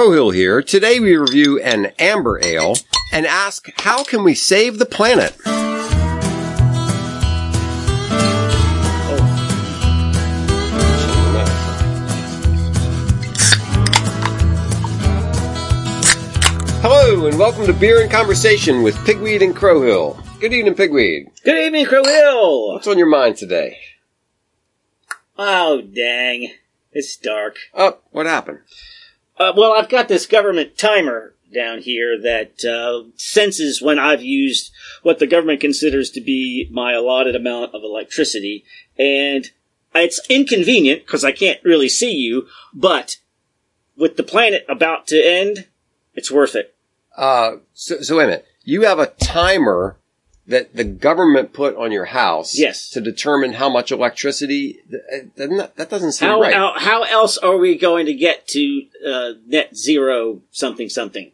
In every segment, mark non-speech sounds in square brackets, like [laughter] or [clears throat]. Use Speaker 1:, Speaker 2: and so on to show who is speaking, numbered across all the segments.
Speaker 1: Crowhill here. Today we review an amber ale and ask how can we save the planet? Hello and welcome to Beer and Conversation with Pigweed and Crowhill. Good evening, Pigweed.
Speaker 2: Good evening, Crowhill.
Speaker 1: What's on your mind today?
Speaker 2: Oh, dang. It's dark.
Speaker 1: Oh, what happened?
Speaker 2: Uh, well, I've got this government timer down here that uh, senses when I've used what the government considers to be my allotted amount of electricity. And it's inconvenient because I can't really see you, but with the planet about to end, it's worth it.
Speaker 1: Uh, so, so wait a minute. You have a timer that the government put on your house.
Speaker 2: Yes.
Speaker 1: To determine how much electricity. That, that, doesn't seem
Speaker 2: How,
Speaker 1: right.
Speaker 2: how, how else are we going to get to uh, net zero something something?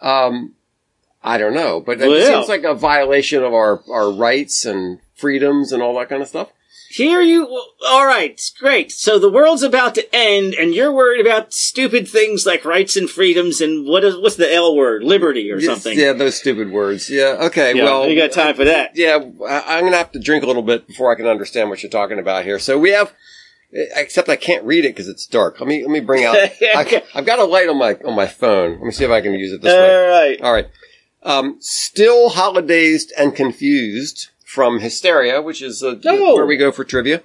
Speaker 1: um, I don't know, but it
Speaker 2: Well-
Speaker 1: seems like a violation of our, our rights and freedoms and all that kind of stuff.
Speaker 2: Here you, all right, great. So the world's about to end, and you're worried about stupid things like rights and freedoms and what is what's the L word, liberty or something.
Speaker 1: Yeah, those stupid words. Yeah. Okay.
Speaker 2: Yeah,
Speaker 1: well,
Speaker 2: you got time for that?
Speaker 1: Yeah, I'm going to have to drink a little bit before I can understand what you're talking about here. So we have, except I can't read it because it's dark. Let me let me bring out. [laughs] I, I've got a light on my on my phone. Let me see if I can use it this way.
Speaker 2: All right.
Speaker 1: All right. Um, still holidazed and confused from Hysteria, which is uh,
Speaker 2: Oh.
Speaker 1: where we go for trivia.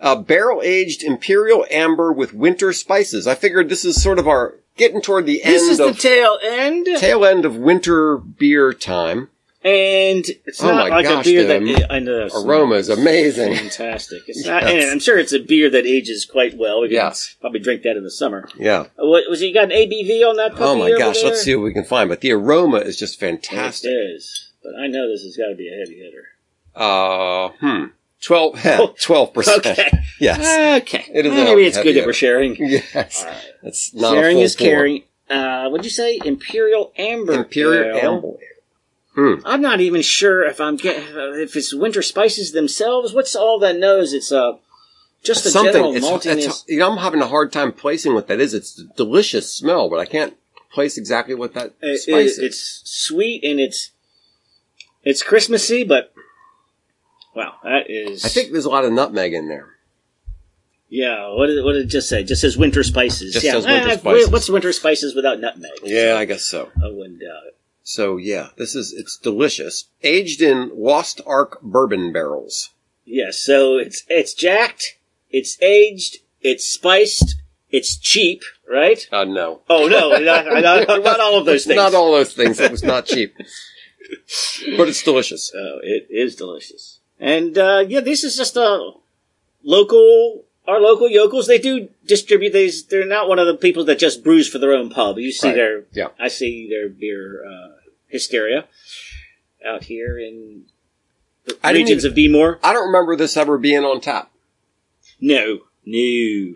Speaker 1: Uh, barrel aged imperial amber with winter spices. I figured this is sort of our getting toward the end.
Speaker 2: This is
Speaker 1: of
Speaker 2: the tail end,
Speaker 1: tail end of winter beer time.
Speaker 2: and it's
Speaker 1: Oh
Speaker 2: not
Speaker 1: my
Speaker 2: like
Speaker 1: gosh,
Speaker 2: a beer
Speaker 1: the
Speaker 2: that I know
Speaker 1: Aroma is amazing.
Speaker 2: fantastic. It's not, and I'm sure it's a beer that ages quite well. We can
Speaker 1: Yes.
Speaker 2: probably drink that in the summer.
Speaker 1: Yeah.
Speaker 2: What was he got an ABV on that?
Speaker 1: Oh my gosh, let's see what we can find. But the aroma is just fantastic.
Speaker 2: It is, but I know this has got to be a heavy hitter.
Speaker 1: Uh, hmm. [laughs] 12, 12 percent.
Speaker 2: Okay.
Speaker 1: Yes.
Speaker 2: Okay.
Speaker 1: It is a
Speaker 2: Maybe it's good that we're sharing. [laughs]
Speaker 1: Yes.
Speaker 2: Right.
Speaker 1: That's not
Speaker 2: Sharing
Speaker 1: a
Speaker 2: is
Speaker 1: pour.
Speaker 2: caring. Uh, what'd you say? Imperial Amber.
Speaker 1: Imperial
Speaker 2: Ale.
Speaker 1: amber. Hmm.
Speaker 2: I'm not even sure if I'm getting if it's winter spices themselves. What's all that knows? It's uh, just a
Speaker 1: Something.
Speaker 2: general
Speaker 1: It's,
Speaker 2: maltiness.
Speaker 1: it's, you know, I'm having a hard time placing what that is. It's a delicious smell, but I can't place exactly what that
Speaker 2: It-
Speaker 1: spice
Speaker 2: it-
Speaker 1: is.
Speaker 2: it's sweet and it's it's Christmassy, but wow, that is.
Speaker 1: I think there's a lot of nutmeg in there.
Speaker 2: Yeah. What did, what did it just say? Just says winter spices.
Speaker 1: Just
Speaker 2: yeah.
Speaker 1: says winter
Speaker 2: eh,
Speaker 1: spices.
Speaker 2: What's winter spices without nutmeg?
Speaker 1: Yeah, I guess so.
Speaker 2: I wouldn't doubt it.
Speaker 1: So yeah, this is, it's delicious. Aged in Lost Ark bourbon barrels.
Speaker 2: Yes, so it's it's jacked, it's aged, it's spiced, it's cheap, right?
Speaker 1: Uh, no.
Speaker 2: Oh no, not, not, not all of those [laughs] things.
Speaker 1: Not all those things. It was not cheap. [laughs] but it's delicious.
Speaker 2: Oh, it is delicious. And uh, yeah, this is just a local. Our local yokels, they do distribute these. They're not one of the people that just brews for their own pub. You see
Speaker 1: Right.
Speaker 2: their,
Speaker 1: Yeah.
Speaker 2: I see their beer uh, hysteria out here in the
Speaker 1: I
Speaker 2: regions
Speaker 1: even-
Speaker 2: of Beemore.
Speaker 1: I don't remember this ever being on tap.
Speaker 2: No, no,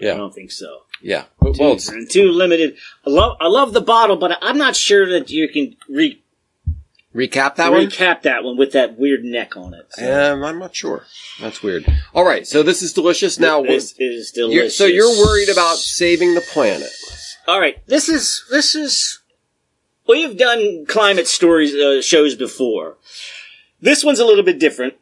Speaker 1: Yeah.
Speaker 2: I don't think so.
Speaker 1: Yeah. Well, it's,
Speaker 2: too limited. I love, I love the bottle, but I'm not sure that you can re-
Speaker 1: recap that one?
Speaker 2: recap that one with that weird neck on it. So
Speaker 1: Um, I'm not sure. That's weird. All right. So this is delicious. Now,
Speaker 2: this is
Speaker 1: you're,
Speaker 2: delicious.
Speaker 1: so you're worried about saving the planet.
Speaker 2: All right, this is this is. We've done climate stories uh, shows before. This one's a little bit different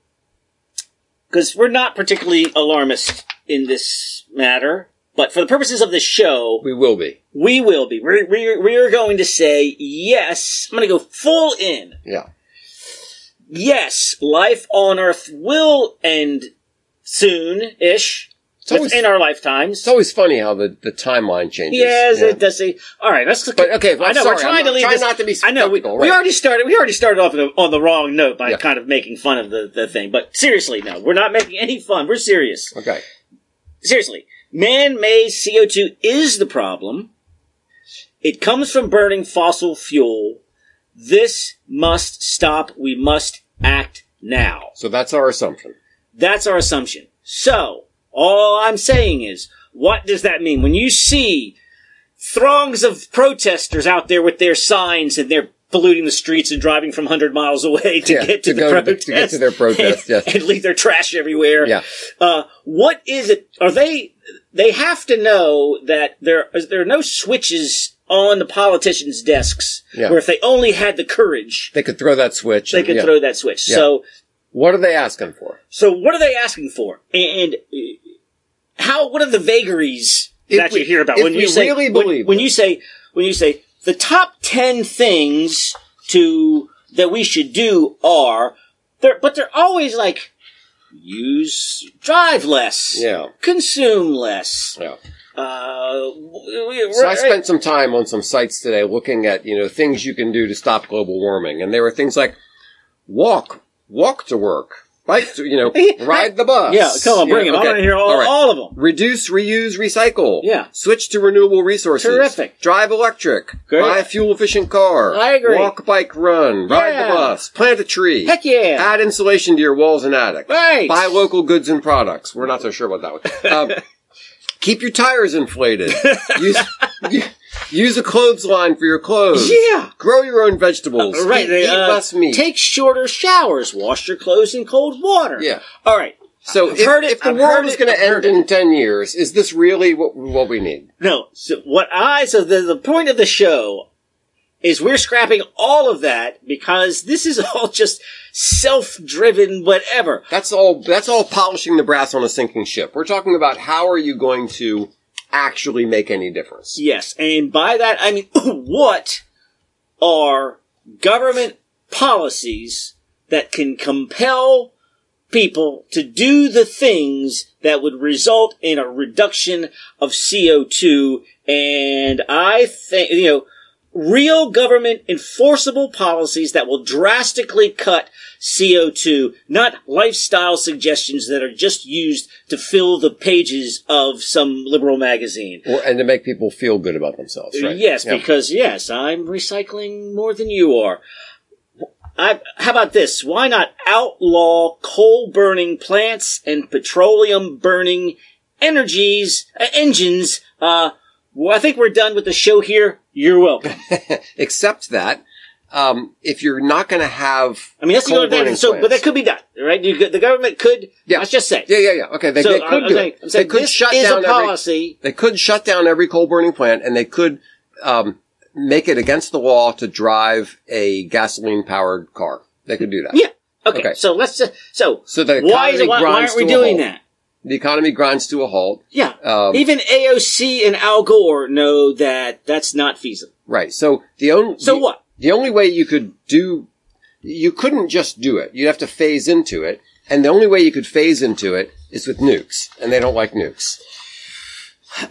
Speaker 2: because we're not particularly alarmist in this matter. But for the purposes of the show,
Speaker 1: We will be.
Speaker 2: We will be. We're, we're, we're going to say yes. I'm going to go full in.
Speaker 1: Yeah.
Speaker 2: yes, life on Earth will end soon-ish.
Speaker 1: always-
Speaker 2: in our lifetimes.
Speaker 1: It's always funny how the, the timeline changes.
Speaker 2: yes,
Speaker 1: Yeah.
Speaker 2: it does say. All right, let's look.
Speaker 1: But, okay,
Speaker 2: I
Speaker 1: I'm
Speaker 2: know
Speaker 1: sorry,
Speaker 2: we're trying
Speaker 1: I'm
Speaker 2: to leave
Speaker 1: trying
Speaker 2: this.
Speaker 1: not to be
Speaker 2: I know we,
Speaker 1: skeptical,
Speaker 2: we already started. We already started off on the, on the wrong note by
Speaker 1: Yeah.
Speaker 2: kind of making fun of the, the thing. But seriously, no, we're not making any fun. We're serious.
Speaker 1: Okay.
Speaker 2: Seriously, man-made CO2 is the problem. It comes from burning fossil fuel. This must stop. We must act now.
Speaker 1: So that's our assumption.
Speaker 2: That's our assumption. So, all I'm saying is, what does that mean? When you see throngs of protesters out there with their signs and they're polluting the streets and driving from 100 miles away to
Speaker 1: Yeah,
Speaker 2: get to,
Speaker 1: to
Speaker 2: the
Speaker 1: go to
Speaker 2: protest.
Speaker 1: to get to their protest,
Speaker 2: and, [laughs]
Speaker 1: yes.
Speaker 2: and leave their trash everywhere.
Speaker 1: Yeah.
Speaker 2: Uh, what is it? Are they, they have to know that there, there are no switches on the politicians' desks,
Speaker 1: Yeah.
Speaker 2: where if they only had the courage,
Speaker 1: They could throw that switch.
Speaker 2: they
Speaker 1: and-
Speaker 2: could
Speaker 1: yeah.
Speaker 2: throw that switch.
Speaker 1: Yeah.
Speaker 2: So,
Speaker 1: What are they asking for?
Speaker 2: so what are they asking for? And uh, how? What are the vagaries
Speaker 1: If
Speaker 2: that
Speaker 1: we-
Speaker 2: you hear about when you say
Speaker 1: really
Speaker 2: when,
Speaker 1: believe
Speaker 2: when you say when you say the top ten things to that we should do are they're but they're always like use drive less,
Speaker 1: Yeah.
Speaker 2: consume less.
Speaker 1: Yeah.
Speaker 2: Uh,
Speaker 1: So I spent some time on some sites today looking at, you know, things you can do to stop global warming. And there were things like walk, walk to work, bike to, you know, [laughs] ride the bus.
Speaker 2: Yeah, come on, bring them. I want to hear all,
Speaker 1: All right.
Speaker 2: all of them.
Speaker 1: Reduce, reuse, recycle.
Speaker 2: Yeah.
Speaker 1: Switch to renewable resources.
Speaker 2: Terrific.
Speaker 1: Drive electric.
Speaker 2: Great.
Speaker 1: Buy a fuel efficient car.
Speaker 2: I agree.
Speaker 1: Walk, bike, run. Ride
Speaker 2: Yeah.
Speaker 1: the bus. Plant a tree.
Speaker 2: Heck yeah!
Speaker 1: Add insulation to your walls and attic.
Speaker 2: Right.
Speaker 1: Buy local goods and products. We're not so sure about that one. [laughs] Um, keep your tires inflated. use, [laughs] use a clothesline for your clothes.
Speaker 2: Yeah.
Speaker 1: Grow your own vegetables.
Speaker 2: Right.
Speaker 1: Eat,
Speaker 2: they,
Speaker 1: eat
Speaker 2: uh,
Speaker 1: less meat.
Speaker 2: Take shorter showers. Wash your clothes in cold water.
Speaker 1: Yeah.
Speaker 2: All right.
Speaker 1: so
Speaker 2: I've
Speaker 1: if,
Speaker 2: heard it,
Speaker 1: if the
Speaker 2: I've
Speaker 1: world is going to end in 10 years, is this really what, what we need?
Speaker 2: No. So what I so the the point of the show is we're scrapping all of that because this is all [laughs] just self-driven whatever.
Speaker 1: That's all, that's all polishing the brass on a sinking ship. We're talking about how are you going to actually make any difference?
Speaker 2: Yes, and by that I mean [clears throat] what are government policies that can compel people to do the things that would result in a reduction of CO2 and I think you know real government enforceable policies that will drastically cut CO2, not lifestyle suggestions that are just used to fill the pages of some liberal magazine.
Speaker 1: Or, and to make people feel good about themselves, right?
Speaker 2: Yes,
Speaker 1: Yeah.
Speaker 2: because yes, I'm recycling more than you are. I, how about this? Why not outlaw coal burning plants and petroleum burning energies, uh, engines? Uh, well, I think we're done with the show here. You're welcome. [laughs]
Speaker 1: Except that, um, if you're not going to have,
Speaker 2: I mean, that's the
Speaker 1: coal
Speaker 2: only thing.
Speaker 1: burning
Speaker 2: So, but
Speaker 1: plants-
Speaker 2: that could be done, right? You could, the government could.
Speaker 1: Yeah.
Speaker 2: Let's just say.
Speaker 1: Yeah, yeah, yeah. Okay, they,
Speaker 2: so
Speaker 1: they could
Speaker 2: I'm
Speaker 1: do
Speaker 2: saying,
Speaker 1: it.
Speaker 2: I'm saying
Speaker 1: they could
Speaker 2: this
Speaker 1: shut
Speaker 2: is
Speaker 1: down
Speaker 2: a
Speaker 1: every.
Speaker 2: policy.
Speaker 1: They could shut down every coal burning plant, and they could um, make it against the law to drive a gasoline powered car. They could do that.
Speaker 2: Yeah. Okay.
Speaker 1: Okay.
Speaker 2: So let's just, so
Speaker 1: So the
Speaker 2: why is
Speaker 1: economy
Speaker 2: it, why, why
Speaker 1: grinds
Speaker 2: aren't we
Speaker 1: to a
Speaker 2: doing
Speaker 1: halt.
Speaker 2: that?
Speaker 1: The economy grinds to a halt.
Speaker 2: Yeah.
Speaker 1: Um,
Speaker 2: Even AOC and Al Gore know that that's not feasible.
Speaker 1: Right. So the only
Speaker 2: So
Speaker 1: the,
Speaker 2: what?
Speaker 1: The only way you could do, you couldn't just do it. You'd have to phase into it, and the only way you could phase into it is with nukes, and they don't like nukes.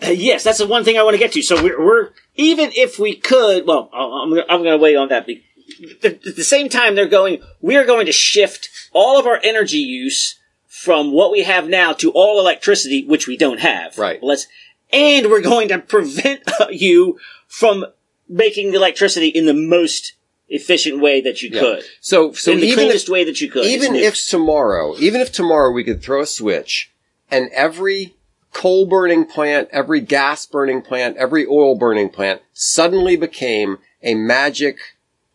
Speaker 2: Uh, yes, that's the one thing I want to get to. So we're, we're even if we could, well, I'm, I'm going to wait on that. At at the same time, they're going, we are going to shift all of our energy use from what we have now to all electricity, which we don't have.
Speaker 1: Right.
Speaker 2: Let's, and we're going to prevent [laughs] you from making the electricity in the most efficient way that you
Speaker 1: Yeah.
Speaker 2: could.
Speaker 1: So, so
Speaker 2: in the cleanest
Speaker 1: if,
Speaker 2: way that you could.
Speaker 1: even if tomorrow, even if tomorrow we could throw a switch, and every coal burning plant, every gas burning plant, every oil burning plant suddenly became a magic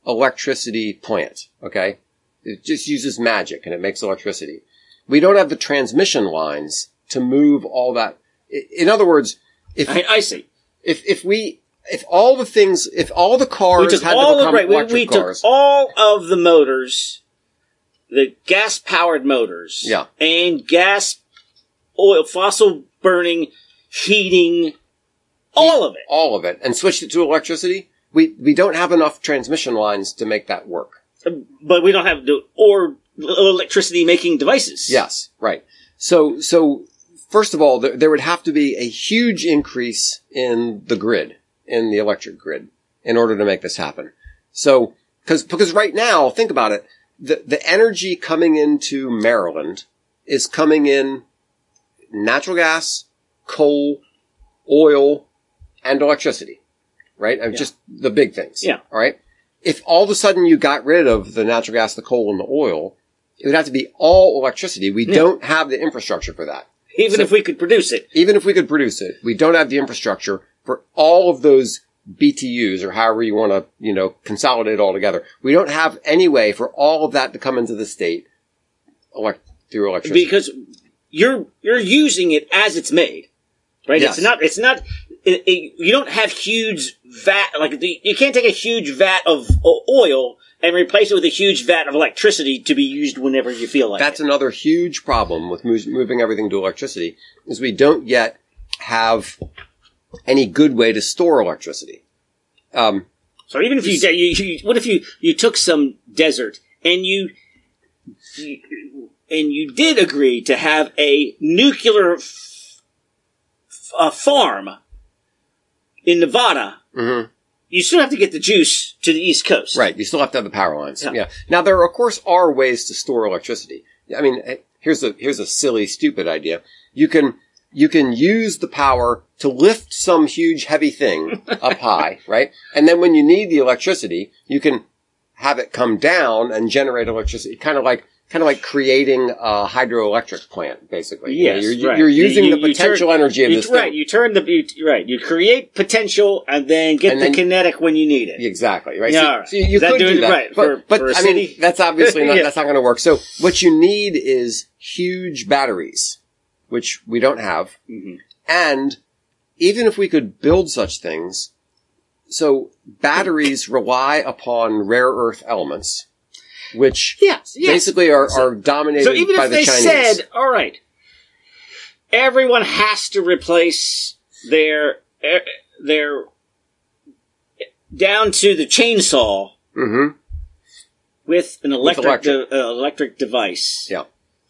Speaker 1: electricity plant. Okay, it just uses magic and it makes electricity. We don't have the transmission lines to move all that. In other words, if
Speaker 2: I, I see.
Speaker 1: if if we if all the things if all the
Speaker 2: We
Speaker 1: cars
Speaker 2: took
Speaker 1: had
Speaker 2: all
Speaker 1: to
Speaker 2: of
Speaker 1: become
Speaker 2: right. We, we took
Speaker 1: cars,
Speaker 2: all of the motors, the gas powered motors,
Speaker 1: Yeah.
Speaker 2: and gas, oil, fossil burning, heating, all of it.
Speaker 1: all of it, and switched it to electricity, we we don't have enough transmission lines to make that work.
Speaker 2: But we don't have the or electricity making devices.
Speaker 1: Yes, right. So so first of all, there, there would have to be a huge increase in the grid, in the electric grid, in order to make this happen. So because because right now, think about it, the the energy coming into Maryland is coming in natural gas, coal, oil, and electricity. Right? And
Speaker 2: Yeah.
Speaker 1: Just the big things.
Speaker 2: Yeah.
Speaker 1: All right. If all of a sudden you got rid of the natural gas, the coal, and the oil, it would have to be all electricity. We don't have the infrastructure for that.
Speaker 2: Even
Speaker 1: So-
Speaker 2: if we could produce it.
Speaker 1: Even if we could produce it, we don't have the infrastructure for all of those BTUs or however you want to, you know, consolidate it all together. We don't have any way for all of that to come into the state elect- through electricity.
Speaker 2: Because you're you're using it as it's made. right?
Speaker 1: Yes.
Speaker 2: It's not. It's not. It, it, you don't have huge vat like the, you can't take a huge vat of oil and replace it with a huge vat of electricity to be used whenever you feel like
Speaker 1: That's
Speaker 2: it.
Speaker 1: another huge problem with mo- moving everything to electricity is we don't yet have any good way to store electricity. Um,
Speaker 2: So even if you, you, you what if you you took some desert and you, you and you did agree to have a nuclear f- uh, farm in Nevada?
Speaker 1: mhm.
Speaker 2: You still have to get the juice to the East Coast,
Speaker 1: Right. You still have to have the power lines.
Speaker 2: Yeah.
Speaker 1: Yeah. Now there, of course, are ways to store electricity. I mean, eh, here's a here's a silly, stupid idea. You can you can use the power to lift some huge, heavy thing [laughs] up high, right? And then when you need the electricity, you can have it come down and generate electricity, kind of like kind of like creating a hydroelectric plant, basically. You know,
Speaker 2: Yes,
Speaker 1: you're,
Speaker 2: right.
Speaker 1: you're using
Speaker 2: You-
Speaker 1: the potential
Speaker 2: turn-
Speaker 1: energy of
Speaker 2: You-
Speaker 1: this
Speaker 2: right,
Speaker 1: thing.
Speaker 2: you turn the you, right. You create potential and then get
Speaker 1: And
Speaker 2: the
Speaker 1: then-
Speaker 2: kinetic when you need it.
Speaker 1: Exactly. Right.
Speaker 2: Yeah,
Speaker 1: So,
Speaker 2: right.
Speaker 1: so you could do that,
Speaker 2: right
Speaker 1: but,
Speaker 2: for-
Speaker 1: but
Speaker 2: for
Speaker 1: I mean, that's obviously [laughs] not
Speaker 2: Yeah.
Speaker 1: that's not going to work. So what you need is huge batteries, which we don't have,
Speaker 2: Mhm.
Speaker 1: and even if we could build such things, so batteries rely upon rare earth elements, which
Speaker 2: Yes, yes.
Speaker 1: basically are, are dominated
Speaker 2: So even
Speaker 1: by
Speaker 2: if
Speaker 1: the
Speaker 2: they
Speaker 1: Chinese.
Speaker 2: said, "All right, everyone has to replace their their down to the chainsaw
Speaker 1: hmm
Speaker 2: with an electric
Speaker 1: electric.
Speaker 2: de- uh, electric device,"
Speaker 1: Yeah.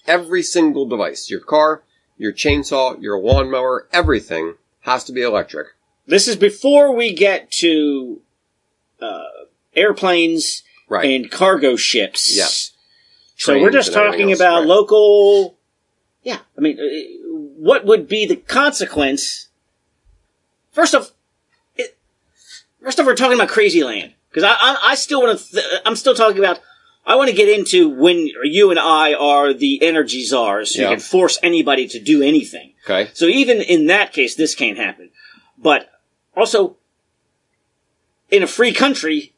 Speaker 1: Every single device, your car, your chainsaw, your lawnmower, everything has to be electric.
Speaker 2: this is before we get to uh, airplanes
Speaker 1: Right.
Speaker 2: and cargo ships.
Speaker 1: Yes.
Speaker 2: So we're just talking about
Speaker 1: right.
Speaker 2: local. Yeah, I mean, uh, what would be the consequence? First of, it, first of, we're talking about crazy land because I, I, I still want to. Th- I'm still talking about. I want to get into when you and I are the energy czars, so
Speaker 1: Yeah.
Speaker 2: can force anybody to do anything.
Speaker 1: Okay.
Speaker 2: So even in that case, this can't happen. But also, in a free country,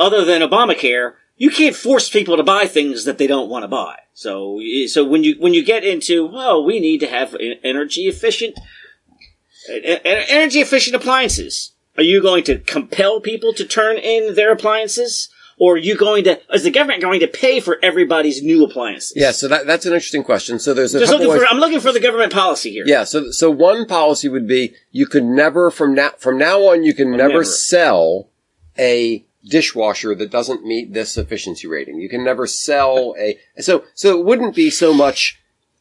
Speaker 2: other than Obamacare, you can't force people to buy things that they don't want to buy. So, so when you when you get into, well, we need to have energy efficient, energy efficient appliances. Are you going to compel people to turn in their appliances, or are you going to? Is the government going to pay for everybody's new appliances?
Speaker 1: Yeah, so that, that's an interesting question. So there's a
Speaker 2: looking for. I'm looking for the government policy here.
Speaker 1: yeah, so so one policy would be you could never from now from now on you can oh, never,
Speaker 2: never.
Speaker 1: sell a dishwasher that doesn't meet this efficiency rating. You can never sell a so so it wouldn't be so much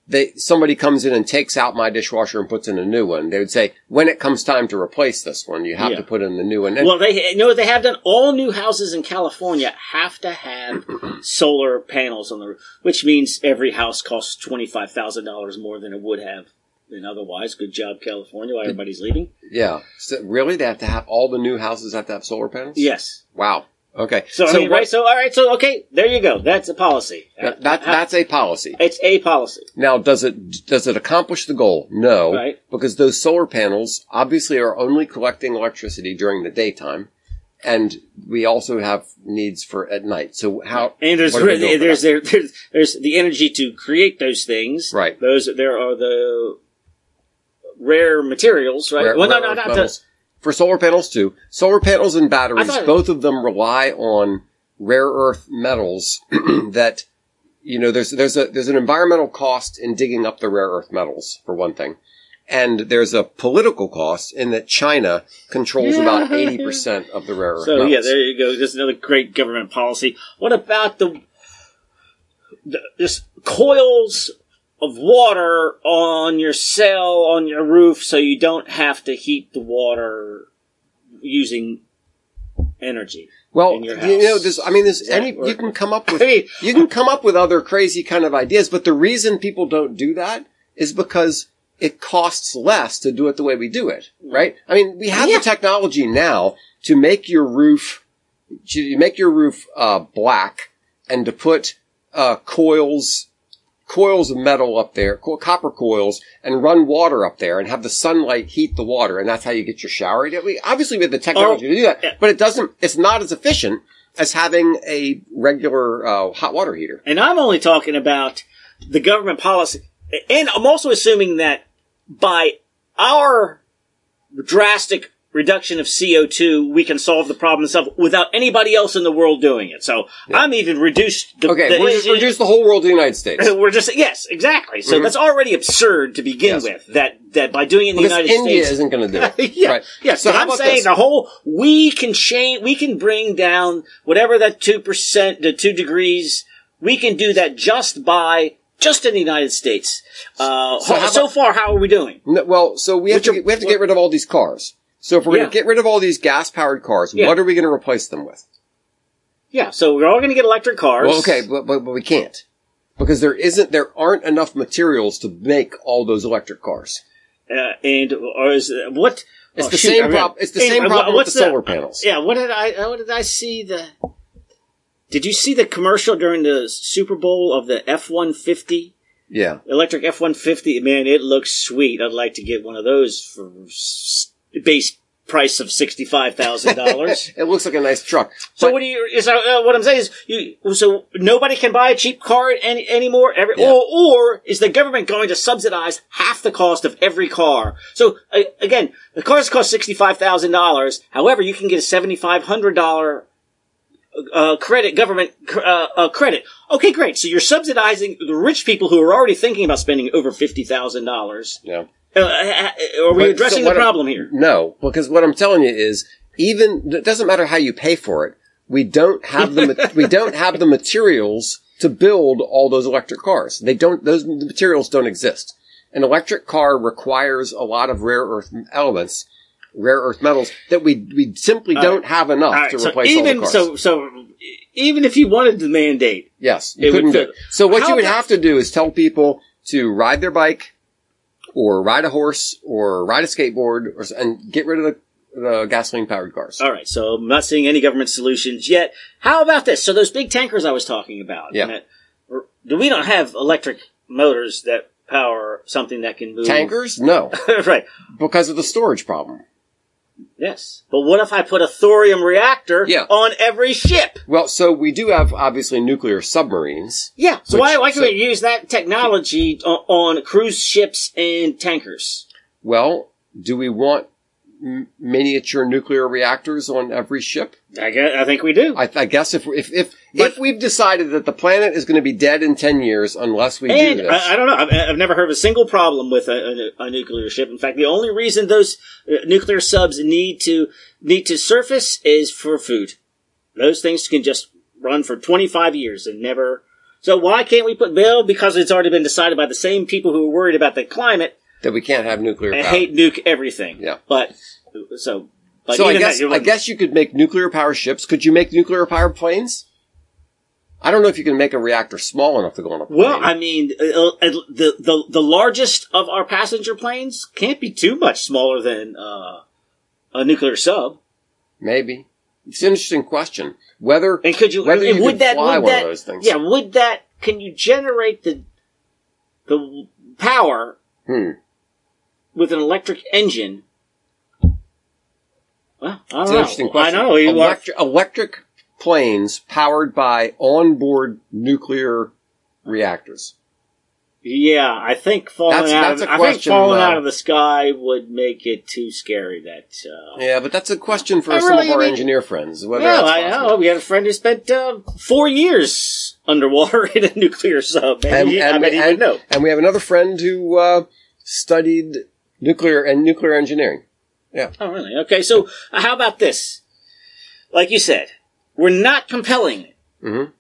Speaker 1: that somebody comes in and takes out my dishwasher and puts in a new one. They would say when it comes time to replace this one, you have
Speaker 2: Yeah.
Speaker 1: to put in the new one. And-
Speaker 2: Well, they you know what they have done. All new houses in California have to have [clears throat] solar panels on the roof, which means every house costs twenty five thousand dollars more than it would have than otherwise. Good job, California. While everybody's leaving.
Speaker 1: yeah, so really they have to have all the new houses have to have solar panels.
Speaker 2: Yes.
Speaker 1: Wow. Okay.
Speaker 2: So, I mean, right. So all right. So okay, there you go. That's a policy.
Speaker 1: that, that that's a policy.
Speaker 2: it's a policy.
Speaker 1: Now, does it does it accomplish the goal? No,
Speaker 2: Right.
Speaker 1: because those solar panels obviously are only collecting electricity during the daytime, and we also have needs for at night. So how?
Speaker 2: And there's
Speaker 1: what do we do
Speaker 2: there's, there, there's there's the energy to create those things.
Speaker 1: Right.
Speaker 2: Those there are the rare materials. Right.
Speaker 1: Rare-
Speaker 2: well, no,
Speaker 1: rare
Speaker 2: no,
Speaker 1: earth
Speaker 2: not
Speaker 1: metals. for solar panels too. Solar panels and batteries,
Speaker 2: thought-
Speaker 1: both of them rely on rare earth metals [clears throat] that you know there's there's a there's an environmental cost in digging up the rare earth metals for one thing. And there's a political cost in that China controls [laughs] about 80% of the rare earth
Speaker 2: So
Speaker 1: metals.
Speaker 2: yeah, there you go. There's another great government policy. What about the, the this coils of water on your cell on your roof, so you don't have to heat the water using energy?
Speaker 1: Well,
Speaker 2: in your
Speaker 1: you know, this. I mean, this. Any you can come up [laughs] with
Speaker 2: I mean-
Speaker 1: you can come up with other crazy kind of ideas, but the reason people don't do that is because it costs less to do it the way we do it, right? I mean, we have
Speaker 2: Yeah.
Speaker 1: the technology now to make your roof to make your roof uh, black and to put uh, coils coils of metal up there, co- copper coils, and run water up there and have the sunlight heat the water, and that's how you get your shower. We, obviously, we have the technology
Speaker 2: Oh,
Speaker 1: to do that,
Speaker 2: yeah.
Speaker 1: but it doesn't. It's not as efficient as having a regular uh, hot water heater.
Speaker 2: And I'm only talking about the government policy. And I'm also assuming that by our drastic reduction of CO2, we can solve the problem and stuff without anybody else in the world doing it. So I'm even reduced. The,
Speaker 1: Okay,
Speaker 2: the-
Speaker 1: we're just reduce the whole world to the United States. [laughs]
Speaker 2: We're just yes, exactly. So that's already absurd to begin
Speaker 1: Mm-hmm. Yes.
Speaker 2: with. That that by doing it in the
Speaker 1: Because
Speaker 2: United
Speaker 1: India
Speaker 2: States,
Speaker 1: isn't going to do it. [laughs]
Speaker 2: yeah,
Speaker 1: Right.
Speaker 2: yeah.
Speaker 1: So
Speaker 2: So I'm saying
Speaker 1: this?
Speaker 2: the whole we can change, we can bring down whatever that two percent, to two degrees. We can do that just by just in the United States. Uh,
Speaker 1: So
Speaker 2: so,
Speaker 1: how
Speaker 2: so
Speaker 1: about-
Speaker 2: far, how are we doing?
Speaker 1: No, well, so we have
Speaker 2: Which
Speaker 1: to
Speaker 2: are-
Speaker 1: we have to get rid of all these cars. So if we're
Speaker 2: Yeah.
Speaker 1: going to get rid of all these gas powered cars,
Speaker 2: Yeah.
Speaker 1: what are we going to replace them with?
Speaker 2: Yeah, so we're all going to get electric cars.
Speaker 1: Well, okay, but, but but we can't because there isn't there aren't enough materials to make all those electric cars.
Speaker 2: uh, and or is what?
Speaker 1: It's
Speaker 2: oh,
Speaker 1: the
Speaker 2: shoot,
Speaker 1: same
Speaker 2: I read-
Speaker 1: prob- it's the same problem with
Speaker 2: what's
Speaker 1: the solar panels.
Speaker 2: Yeah, what did I? uh, What did I see? The did you see the commercial during the Super Bowl of the F one fifty
Speaker 1: Yeah,
Speaker 2: electric F one fifty? Man, it looks sweet. I'd like to get one of those for base price of sixty five thousand dollars. [laughs]
Speaker 1: it looks like a nice truck.
Speaker 2: So
Speaker 1: But-
Speaker 2: what do you? Is uh, what I'm saying is you? So nobody can buy a cheap car any anymore. Every,
Speaker 1: Yeah.
Speaker 2: or, or is the government going to subsidize half the cost of every car? So uh, again, the cars cost sixty five thousand dollars. However, you can get a seventy five hundred dollar uh, credit government uh, uh, credit. Okay, great. So you're subsidizing the rich people who are already thinking about spending over fifty thousand dollars.
Speaker 1: yeah.
Speaker 2: Uh, are we
Speaker 1: But-
Speaker 2: addressing
Speaker 1: so
Speaker 2: the
Speaker 1: what I'm-
Speaker 2: problem here?
Speaker 1: No, because what I'm telling you is even it doesn't matter how you pay for it. We don't have the [laughs] we don't have the materials to build all those electric cars. They don't; those materials don't exist. An electric car requires a lot of rare earth elements, rare earth metals that we we simply
Speaker 2: All
Speaker 1: don't have enough
Speaker 2: All right,
Speaker 1: to
Speaker 2: so
Speaker 1: replace
Speaker 2: even
Speaker 1: all the cars.
Speaker 2: so so even if you wanted to mandate
Speaker 1: yes, you couldn't do it. So what
Speaker 2: How
Speaker 1: you would have to do is tell people to ride their bike, or ride a horse, or ride a skateboard, or and get rid of the, the gasoline powered cars.
Speaker 2: All right, so I'm not seeing any government solutions yet. How about this? So those big tankers I was talking about.
Speaker 1: Yeah.
Speaker 2: that- do we don't have electric motors that power something that can move
Speaker 1: Tankers? No, [laughs]
Speaker 2: right.
Speaker 1: because of the storage problem.
Speaker 2: Yes. But what if I put a thorium reactor
Speaker 1: Yeah.
Speaker 2: on every ship?
Speaker 1: Well, so we do have obviously nuclear submarines.
Speaker 2: Yeah. So
Speaker 1: Which-
Speaker 2: why why can
Speaker 1: so-
Speaker 2: we use that technology on, on cruise ships and tankers?
Speaker 1: Well, do we want m- miniature nuclear reactors on every ship?
Speaker 2: I guess, I think we do.
Speaker 1: I, I guess if if if,
Speaker 2: But-
Speaker 1: if we've decided that the planet is going to be dead in ten years unless we do this,
Speaker 2: I, I don't know. I've, I've never heard of a single problem with a, a, a nuclear ship. In fact, the only reason those uh, nuclear subs need to need to surface is for food. Those things can just run for 25 years and never. So why can't we put Bill? Because it's already been decided by the same people who are worried about the climate
Speaker 1: that we can't have nuclear
Speaker 2: and
Speaker 1: power.
Speaker 2: hate nuke everything.
Speaker 1: Yeah.
Speaker 2: But so. But
Speaker 1: so I guess
Speaker 2: that,
Speaker 1: I guess you could make nuclear power ships. Could you make nuclear power planes? I don't know if you can make a reactor small enough to go on a plane.
Speaker 2: Well, I mean, uh, uh, the the the largest of our passenger planes can't be too much smaller than uh, a nuclear sub.
Speaker 1: maybe it's an interesting question. Whether
Speaker 2: And could you?
Speaker 1: Whether you
Speaker 2: would that?
Speaker 1: fly
Speaker 2: would
Speaker 1: one of
Speaker 2: that?
Speaker 1: those things.
Speaker 2: Yeah. Would that? Can you generate the the power
Speaker 1: hmm,
Speaker 2: with an electric engine? Well, I don't
Speaker 1: it's an
Speaker 2: know.
Speaker 1: interesting question.
Speaker 2: I know
Speaker 1: electric, electric planes powered by onboard nuclear reactors.
Speaker 2: Yeah, I think falling
Speaker 1: That's-
Speaker 2: out.
Speaker 1: that's
Speaker 2: of,
Speaker 1: a
Speaker 2: I think
Speaker 1: question,
Speaker 2: falling
Speaker 1: uh,
Speaker 2: out of the sky would make it too scary. That. Uh,
Speaker 1: Yeah, but that's a question for
Speaker 2: I
Speaker 1: some
Speaker 2: really
Speaker 1: of our
Speaker 2: mean-
Speaker 1: engineer friends. Whether
Speaker 2: yeah, I know. We had a friend who spent uh, four years underwater [laughs] in a nuclear sub. And,
Speaker 1: And,
Speaker 2: he,
Speaker 1: and,
Speaker 2: I bet he
Speaker 1: and-
Speaker 2: know.
Speaker 1: and we have another friend who uh, studied nuclear and nuclear engineering. Yeah.
Speaker 2: Oh, really? Okay, so uh, how about this? Like you said, we're not compelling it.
Speaker 1: Mhm.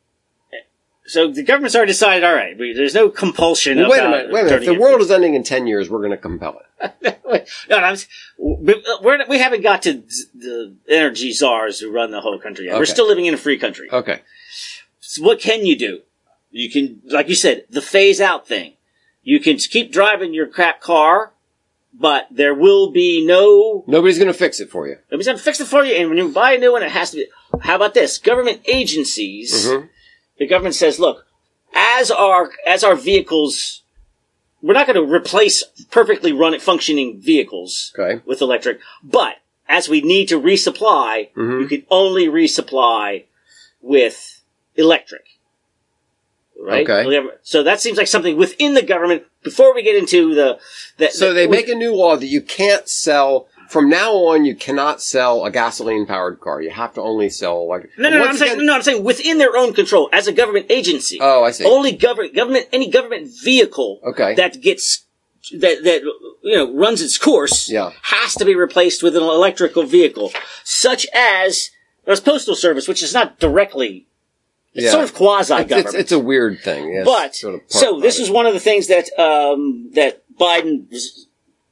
Speaker 2: So the government's already decided, all right, we, there's no compulsion
Speaker 1: Well, wait a minute. Wait a minute. If the world is ending in ten years, we're going to compel it. [laughs]
Speaker 2: no, I'm, we're, we haven't got to the energy czars who run the whole country yet. We're still living in a free country.
Speaker 1: Okay.
Speaker 2: So what can you do? You can, like you said, the phase out thing. You can keep driving your crap car, but there will be no
Speaker 1: Nobody's going to fix it for you.
Speaker 2: Nobody's gonna fix it for you, and when you buy a new one, it has to be. How about this? Government agencies.
Speaker 1: Mhm.
Speaker 2: The government says, "Look, as our as our vehicles, we're not going to replace perfectly run functioning vehicles
Speaker 1: Okay.
Speaker 2: with electric, but as we need to resupply,
Speaker 1: Mhm.
Speaker 2: you can only resupply with electric." Right?
Speaker 1: Okay.
Speaker 2: So that seems like something within the government. Before we get into the, the
Speaker 1: So
Speaker 2: the-
Speaker 1: they make a new law that you can't sell from now on. You cannot sell a gasoline powered car. You have to only sell electric.
Speaker 2: no, no, no. I'm
Speaker 1: Once
Speaker 2: saying no. I'm saying within their own control as a government agency.
Speaker 1: Oh, I see.
Speaker 2: Only government government any government vehicle
Speaker 1: Okay.
Speaker 2: that gets that that you know runs its course
Speaker 1: Yeah.
Speaker 2: has to be replaced with an electrical vehicle, such as the postal service, which is not directly. It's
Speaker 1: Yeah.
Speaker 2: sort of quasi government.
Speaker 1: it's, it's a weird thing.
Speaker 2: But
Speaker 1: sort of
Speaker 2: so this is one of the things that um, that Biden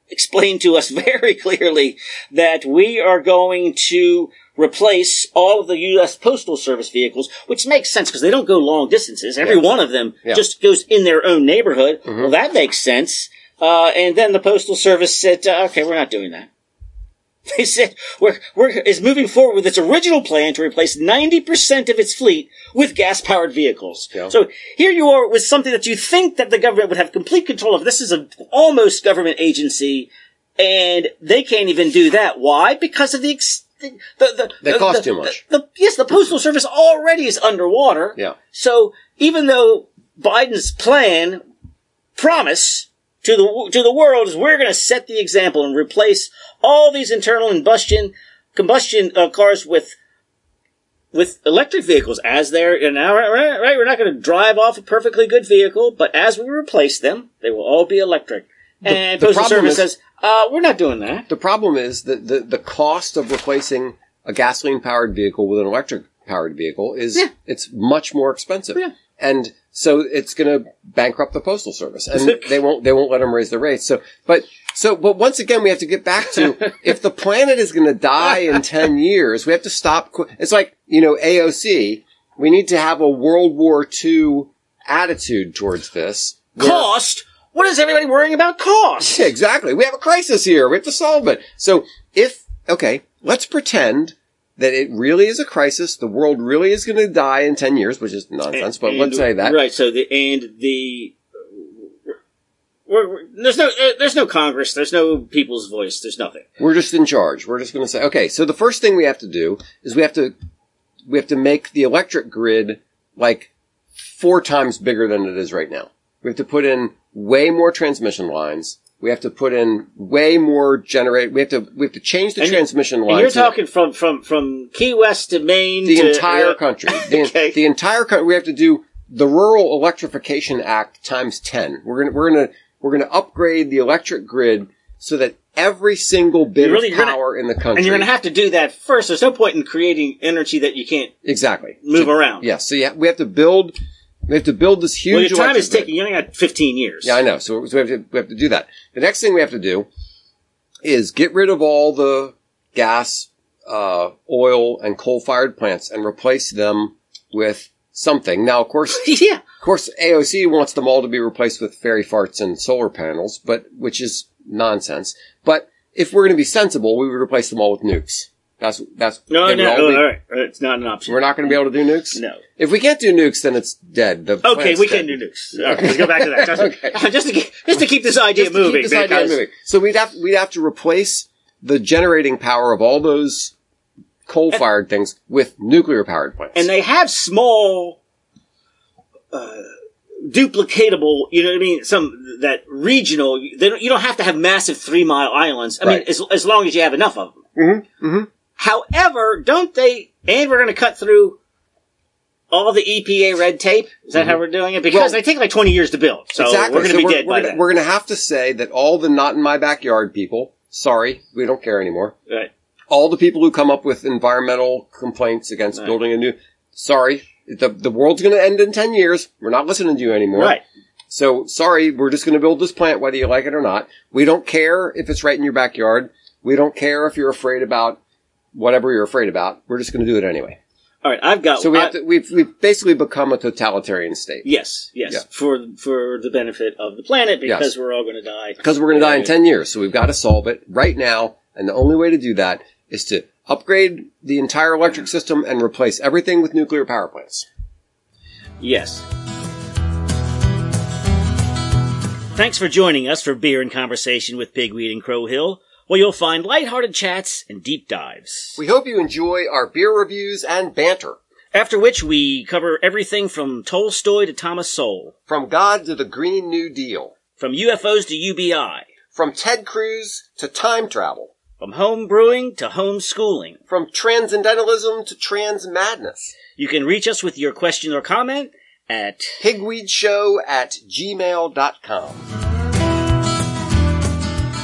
Speaker 2: explained to us [laughs] very clearly that we are going to replace all of the U.S. Postal Service vehicles, which makes sense because they don't go long distances. Every
Speaker 1: Yeah.
Speaker 2: one of them
Speaker 1: Yeah.
Speaker 2: just goes in their own neighborhood.
Speaker 1: Mm-hmm.
Speaker 2: Well, that makes sense. Uh, and then the Postal Service said, uh, "Okay, we're not doing that." [laughs] They said we're, we're is moving forward with its original plan to replace 90% of its fleet with gas-powered vehicles.
Speaker 1: Yeah.
Speaker 2: So here you are with something that you think that the government would have complete control of. This is an almost government agency, and they can't even do that. Why? Because of the ex- the, the,
Speaker 1: They
Speaker 2: the-
Speaker 1: cost
Speaker 2: the-
Speaker 1: too much.
Speaker 2: The, the- yes, the postal service already is underwater.
Speaker 1: Yeah.
Speaker 2: So even though Biden's plan promise to the to the world is we're going to set the example and replace all these internal combustion combustion uh, cars with with electric vehicles as they're now right, right we're not going to drive off a perfectly good vehicle but as we replace them they will all be electric and
Speaker 1: the
Speaker 2: postal
Speaker 1: problem
Speaker 2: service
Speaker 1: is-
Speaker 2: says uh, we're not doing that
Speaker 1: The problem is that the, the cost of replacing a gasoline powered vehicle with an electric powered vehicle is
Speaker 2: Yeah.
Speaker 1: it's much more expensive.
Speaker 2: Yeah.
Speaker 1: And so it's going to bankrupt the postal service and [laughs] they won't they won't let them raise the rates. So but so but once again we have to get back to [laughs] if the planet is going to die in 10 years, we have to stop it's like, you know, AOC, we need to have a World War II attitude towards this.
Speaker 2: cost what is everybody worrying about cost
Speaker 1: yeah, [laughs] exactly. We have a crisis here. We have to solve it. So if, okay, let's pretend that it really is a crisis. The world really is going to die in 10 years, which is nonsense, but
Speaker 2: And-
Speaker 1: let's say that.
Speaker 2: right so the and the we're, we're- there's no uh, there's no Congress, there's no people's voice, there's nothing.
Speaker 1: We're just in charge. We're just going to say, okay, so the first thing we have to do is we have to, we have to make the electric grid like four times bigger than it is right now. We have to put in way more transmission lines. We have to put in way more generate. We have to, we have to change the
Speaker 2: And-
Speaker 1: transmission
Speaker 2: And
Speaker 1: lines.
Speaker 2: you're talking from from from Key West to Maine
Speaker 1: the
Speaker 2: to
Speaker 1: entire
Speaker 2: uh,
Speaker 1: country. [laughs] The,
Speaker 2: Okay.
Speaker 1: the entire country. We have to do the Rural Electrification Act times ten. We're gonna we're gonna we're gonna upgrade the electric grid so that every single bit
Speaker 2: really-
Speaker 1: of
Speaker 2: you're gonna-
Speaker 1: power in the country.
Speaker 2: And you're going to have to do that first. There's no point in creating energy that you can't
Speaker 1: exactly
Speaker 2: move
Speaker 1: So-
Speaker 2: around.
Speaker 1: Yes. So yeah, we have to build. We have to build this huge.
Speaker 2: Well, your time is ticking. You only got 15 years.
Speaker 1: Yeah, I know. So, so we, have to, we have to do that. The next thing we have to do is get rid of all the gas, uh, oil, and coal-fired plants and replace them with something. Now, of course, [laughs]
Speaker 2: yeah.
Speaker 1: of course, AOC wants them all to be replaced with fairy farts and solar panels, but which is nonsense. But if we're going to be sensible, we would replace them all with nukes. That's that's
Speaker 2: No, no,
Speaker 1: all
Speaker 2: no,
Speaker 1: be-
Speaker 2: all right. It's not an option.
Speaker 1: We're not going to be able to do nukes.
Speaker 2: No.
Speaker 1: If we can't do nukes, then it's dead. The
Speaker 2: Okay, we
Speaker 1: dead.
Speaker 2: can do nukes. All right, let's go back to that. [laughs] Just,
Speaker 1: Okay. [laughs]
Speaker 2: just to keep, just to keep this idea
Speaker 1: Just
Speaker 2: moving.
Speaker 1: this idea moving. So we'd have we'd have to replace the generating power of all those coal-fired things with nuclear-powered plants.
Speaker 2: and they have small, uh, duplicatable. You know what I mean? Some that regional. They don't, you don't have to have massive three mile islands. I mean, as as long as you have enough of them.
Speaker 1: Mhm, mhm.
Speaker 2: However, don't they? And we're going to cut through all the EPA red tape. Is that how we're doing it? Because
Speaker 1: Mm-hmm. Well-
Speaker 2: they take like twenty years to build. So
Speaker 1: exactly.
Speaker 2: we're going to
Speaker 1: So
Speaker 2: be
Speaker 1: we're,
Speaker 2: dead
Speaker 1: we're
Speaker 2: by
Speaker 1: gonna. We're going to have to say that all the not in my backyard people, sorry, we don't care anymore.
Speaker 2: Right.
Speaker 1: All the people who come up with environmental complaints against
Speaker 2: Right.
Speaker 1: building a new, sorry, the the world's going to end in ten years. We're not listening to you anymore.
Speaker 2: Right.
Speaker 1: So sorry, we're just going to build this plant whether you like it or not. We don't care if it's right in your backyard. We don't care if you're afraid about whatever you're afraid about. We're just going to do it anyway.
Speaker 2: All right. I've got.
Speaker 1: So we
Speaker 2: I-
Speaker 1: have to, we've, we've basically become a totalitarian state
Speaker 2: Yes, yes,
Speaker 1: Yeah.
Speaker 2: for for the benefit of the planet because
Speaker 1: Yes.
Speaker 2: we're all going to die.
Speaker 1: because we're going to die in 10 years. So we've got to solve it right now. And the only way to do that is to upgrade the entire electric system and replace everything with nuclear power plants.
Speaker 2: Yes. Thanks for joining us for Beer and Conversation with Pigweed and Crowhill, where you'll find lighthearted chats and deep dives.
Speaker 1: We hope you enjoy our beer reviews and banter.
Speaker 2: After which we cover everything from Tolstoy to Thomas Sowell,
Speaker 1: From God to the Green New Deal.
Speaker 2: from UFOs to UBI,
Speaker 1: From Ted Cruz to time travel.
Speaker 2: from home brewing to home schooling.
Speaker 1: From transcendentalism to trans madness.
Speaker 2: You can reach us with your question or comment at
Speaker 1: Pigweedshow at gmail.com.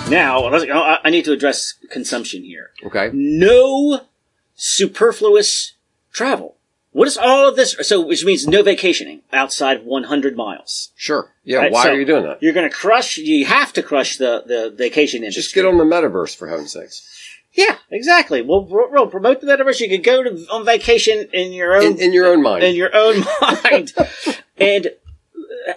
Speaker 2: now. I I need to address consumption here.
Speaker 1: Okay.
Speaker 2: No superfluous travel. What is all of this? So, which means no vacationing outside of 100 miles.
Speaker 1: Sure. Yeah.
Speaker 2: Right,
Speaker 1: why
Speaker 2: so
Speaker 1: are you doing that?
Speaker 2: You're going to crush. You have to crush the the vacation industry.
Speaker 1: Just get on the metaverse for heaven's sakes.
Speaker 2: Yeah, exactly. We'll, we'll promote the metaverse. You can go to on vacation in your own
Speaker 1: In, in your own mind.
Speaker 2: in your own mind. [laughs] and uh,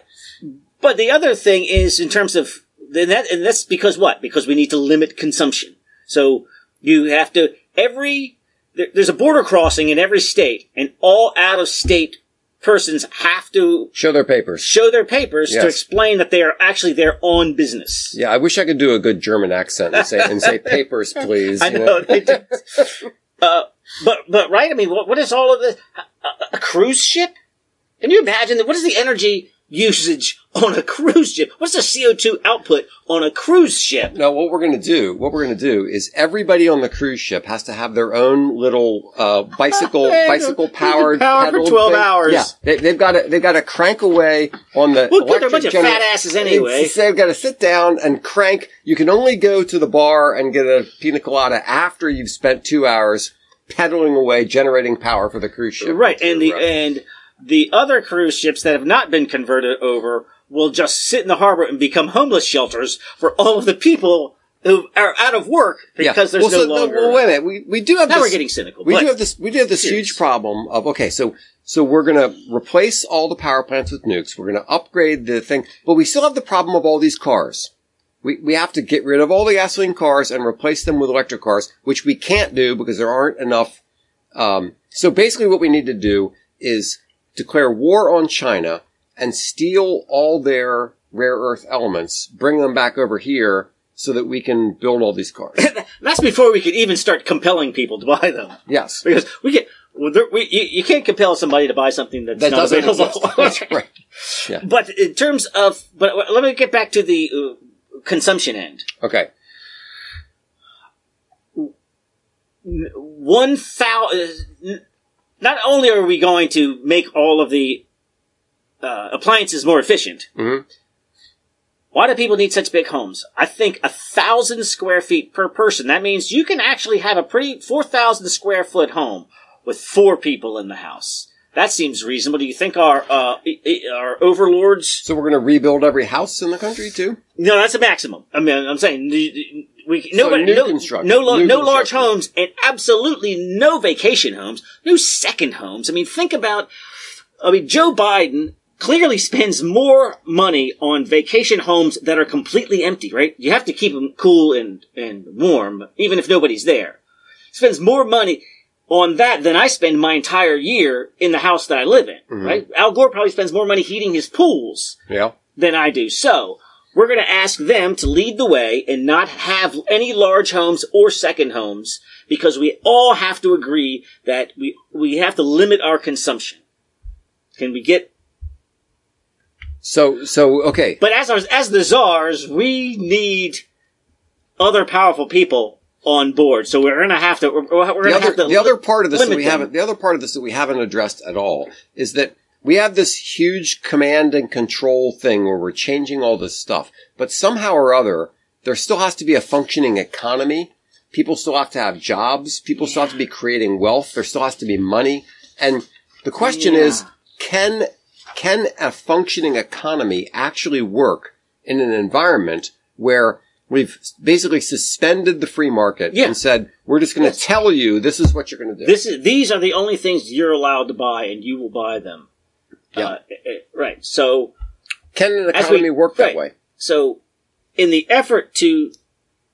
Speaker 2: but the other thing is in terms of and that and that's because what? Because we need to limit consumption. So you have to every there, there's a border crossing in every state, and all out of state persons have to
Speaker 1: Show their papers.
Speaker 2: show their papers
Speaker 1: Yes.
Speaker 2: to explain that they are actually there on business.
Speaker 1: Yeah, I wish I could do a good German accent and say and say papers, [laughs] please.
Speaker 2: I know. They uh, but but right. I mean, what, what is all of this? A, a cruise ship? Can you imagine that? What is the energy usage on a cruise ship? What's the CO two output on a cruise ship?
Speaker 1: No, what we're going to do, what we're going to do is everybody on the cruise ship has to have their own little uh, bicycle, [laughs] bicycle powered
Speaker 2: can power for 12 hours.
Speaker 1: Yeah, they, they've got to they've got to crank away on the.
Speaker 2: Well, good, they're a
Speaker 1: electric
Speaker 2: bunch of
Speaker 1: gener-
Speaker 2: fat asses anyway.
Speaker 1: It's- They've got to sit down and crank. You can only go to the bar and get a pina colada after you've spent two hours pedaling away, generating power for the cruise ship.
Speaker 2: Right, and the
Speaker 1: Right.
Speaker 2: and the other cruise ships that have not been converted over will just sit in the harbor and become homeless shelters for all of the people who are out of work
Speaker 1: Yeah.
Speaker 2: because there's
Speaker 1: well,
Speaker 2: no
Speaker 1: so,
Speaker 2: longer.
Speaker 1: Well, wait a minute. We, we do have
Speaker 2: now
Speaker 1: this,
Speaker 2: we're getting cynical.
Speaker 1: We do have this. We do have this
Speaker 2: serious.
Speaker 1: huge problem of okay, so so we're going to replace all the power plants with nukes. We're going to upgrade the thing, but we still have the problem of all these cars. We we have to get rid of all the gasoline cars and replace them with electric cars, which we can't do because there aren't enough. Um, so basically, what we need to do is declare war on China and steal all their rare earth elements, bring them back over here. So that we can build all these cars. [coughs]
Speaker 2: That's before we could even start compelling people to buy them.
Speaker 1: Yes.
Speaker 2: Because we get, well, there, we, you, you can't compel somebody to buy something that's
Speaker 1: That
Speaker 2: not
Speaker 1: doesn't
Speaker 2: available.
Speaker 1: exist. [laughs] right.
Speaker 2: But in terms of, but let me get back to the uh, consumption end.
Speaker 1: Okay.
Speaker 2: One thousand. Not only are we going to make all of the uh, appliances more efficient.
Speaker 1: Mhm.
Speaker 2: Why do people need such big homes? I think a thousand square feet per person. That means you can actually have a pretty four thousand square foot home with four people in the house. That seems reasonable. Do you think our uh, our overlords?
Speaker 1: So we're going to rebuild every house in the country too?
Speaker 2: No, that's a maximum. I mean, I'm saying we
Speaker 1: So new
Speaker 2: no
Speaker 1: construction.
Speaker 2: no,
Speaker 1: New
Speaker 2: no large homes and absolutely no vacation homes, no second homes. I mean, think about. I mean, Joe Biden clearly spends more money on vacation homes that are completely empty. Right? You have to keep them cool and and warm, even if nobody's there. Spends more money on that than I spend my entire year in the house that I live in.
Speaker 1: Mm-hmm.
Speaker 2: Right? Al Gore probably spends more money heating his pools
Speaker 1: Yeah.
Speaker 2: than I do. So we're going to ask them to lead the way and not have any large homes or second homes because we all have to agree that we we have to limit our consumption. Can we get?
Speaker 1: So, so, okay.
Speaker 2: But as our, as the czars, we need other powerful people on board. So we're going to have to. We're, we're
Speaker 1: The
Speaker 2: going to
Speaker 1: other,
Speaker 2: have to.
Speaker 1: the other part of this that we
Speaker 2: them.
Speaker 1: haven't, the other part of this that we haven't addressed at all is that we have this huge command and control thing where we're changing all this stuff, but somehow or other, there still has to be a functioning economy. People still have to have jobs. People still have to be creating wealth. There still has to be money. And the question
Speaker 2: Yeah.
Speaker 1: is, can, can a functioning economy actually work in an environment where we've basically suspended the free market
Speaker 2: Yeah.
Speaker 1: and said, we're just going to tell you this is what you're going to do.
Speaker 2: This is these are the only things you're allowed to buy, and you will buy them.
Speaker 1: Yeah.
Speaker 2: Uh, eh, eh, right. So
Speaker 1: can an
Speaker 2: as we-
Speaker 1: economy work that
Speaker 2: right.
Speaker 1: way?
Speaker 2: So, in the effort to,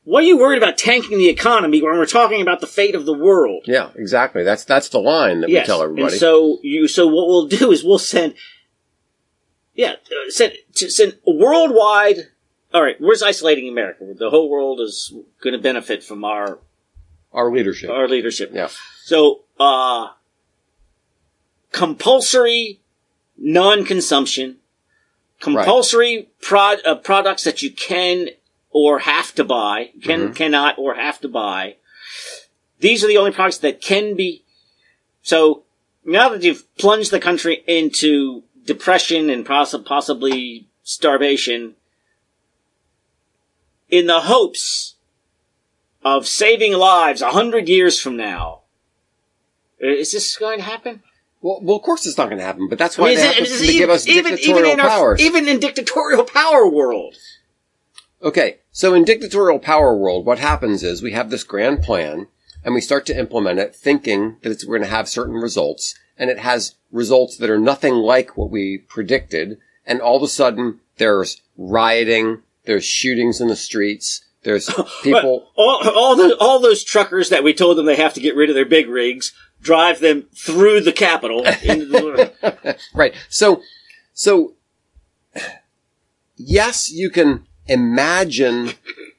Speaker 2: what are you worried about tanking the economy when we're talking about the fate of the world?
Speaker 1: Yeah, exactly. That's that's the line that we tell everybody.
Speaker 2: And so you, so what we'll do is we'll send, yeah, uh, send send worldwide. All right, we're isolating America. The whole world is going to benefit from our
Speaker 1: Our leadership.
Speaker 2: our leadership.
Speaker 1: yeah.
Speaker 2: So, uh, compulsory non-consumption, compulsory prod, uh, products that you can or have to buy, can,
Speaker 1: Mhm.
Speaker 2: cannot or have to buy. These are the only products that can be. So now that you've plunged the country into depression and poss- possibly starvation, in the hopes of saving lives a hundred years from now, is this going to happen?
Speaker 1: Well, well, of course it's not going to happen, but that's
Speaker 2: I
Speaker 1: why
Speaker 2: mean,
Speaker 1: they have
Speaker 2: it-
Speaker 1: to,
Speaker 2: it
Speaker 1: give us
Speaker 2: even, even
Speaker 1: dictatorial
Speaker 2: in our,
Speaker 1: powers.
Speaker 2: even in dictatorial power world.
Speaker 1: Okay, so in dictatorial power world, what happens is we have this grand plan and we start to implement it thinking that it's, we're going to have certain results and it has results that are nothing like what we predicted. And all of a sudden there's rioting, there's shootings in the streets, there's [laughs] people.
Speaker 2: all, all, the, all those truckers that we told them they have to get rid of their big rigs, drive them through the capital [laughs] into the-
Speaker 1: right. So, so yes, you can imagine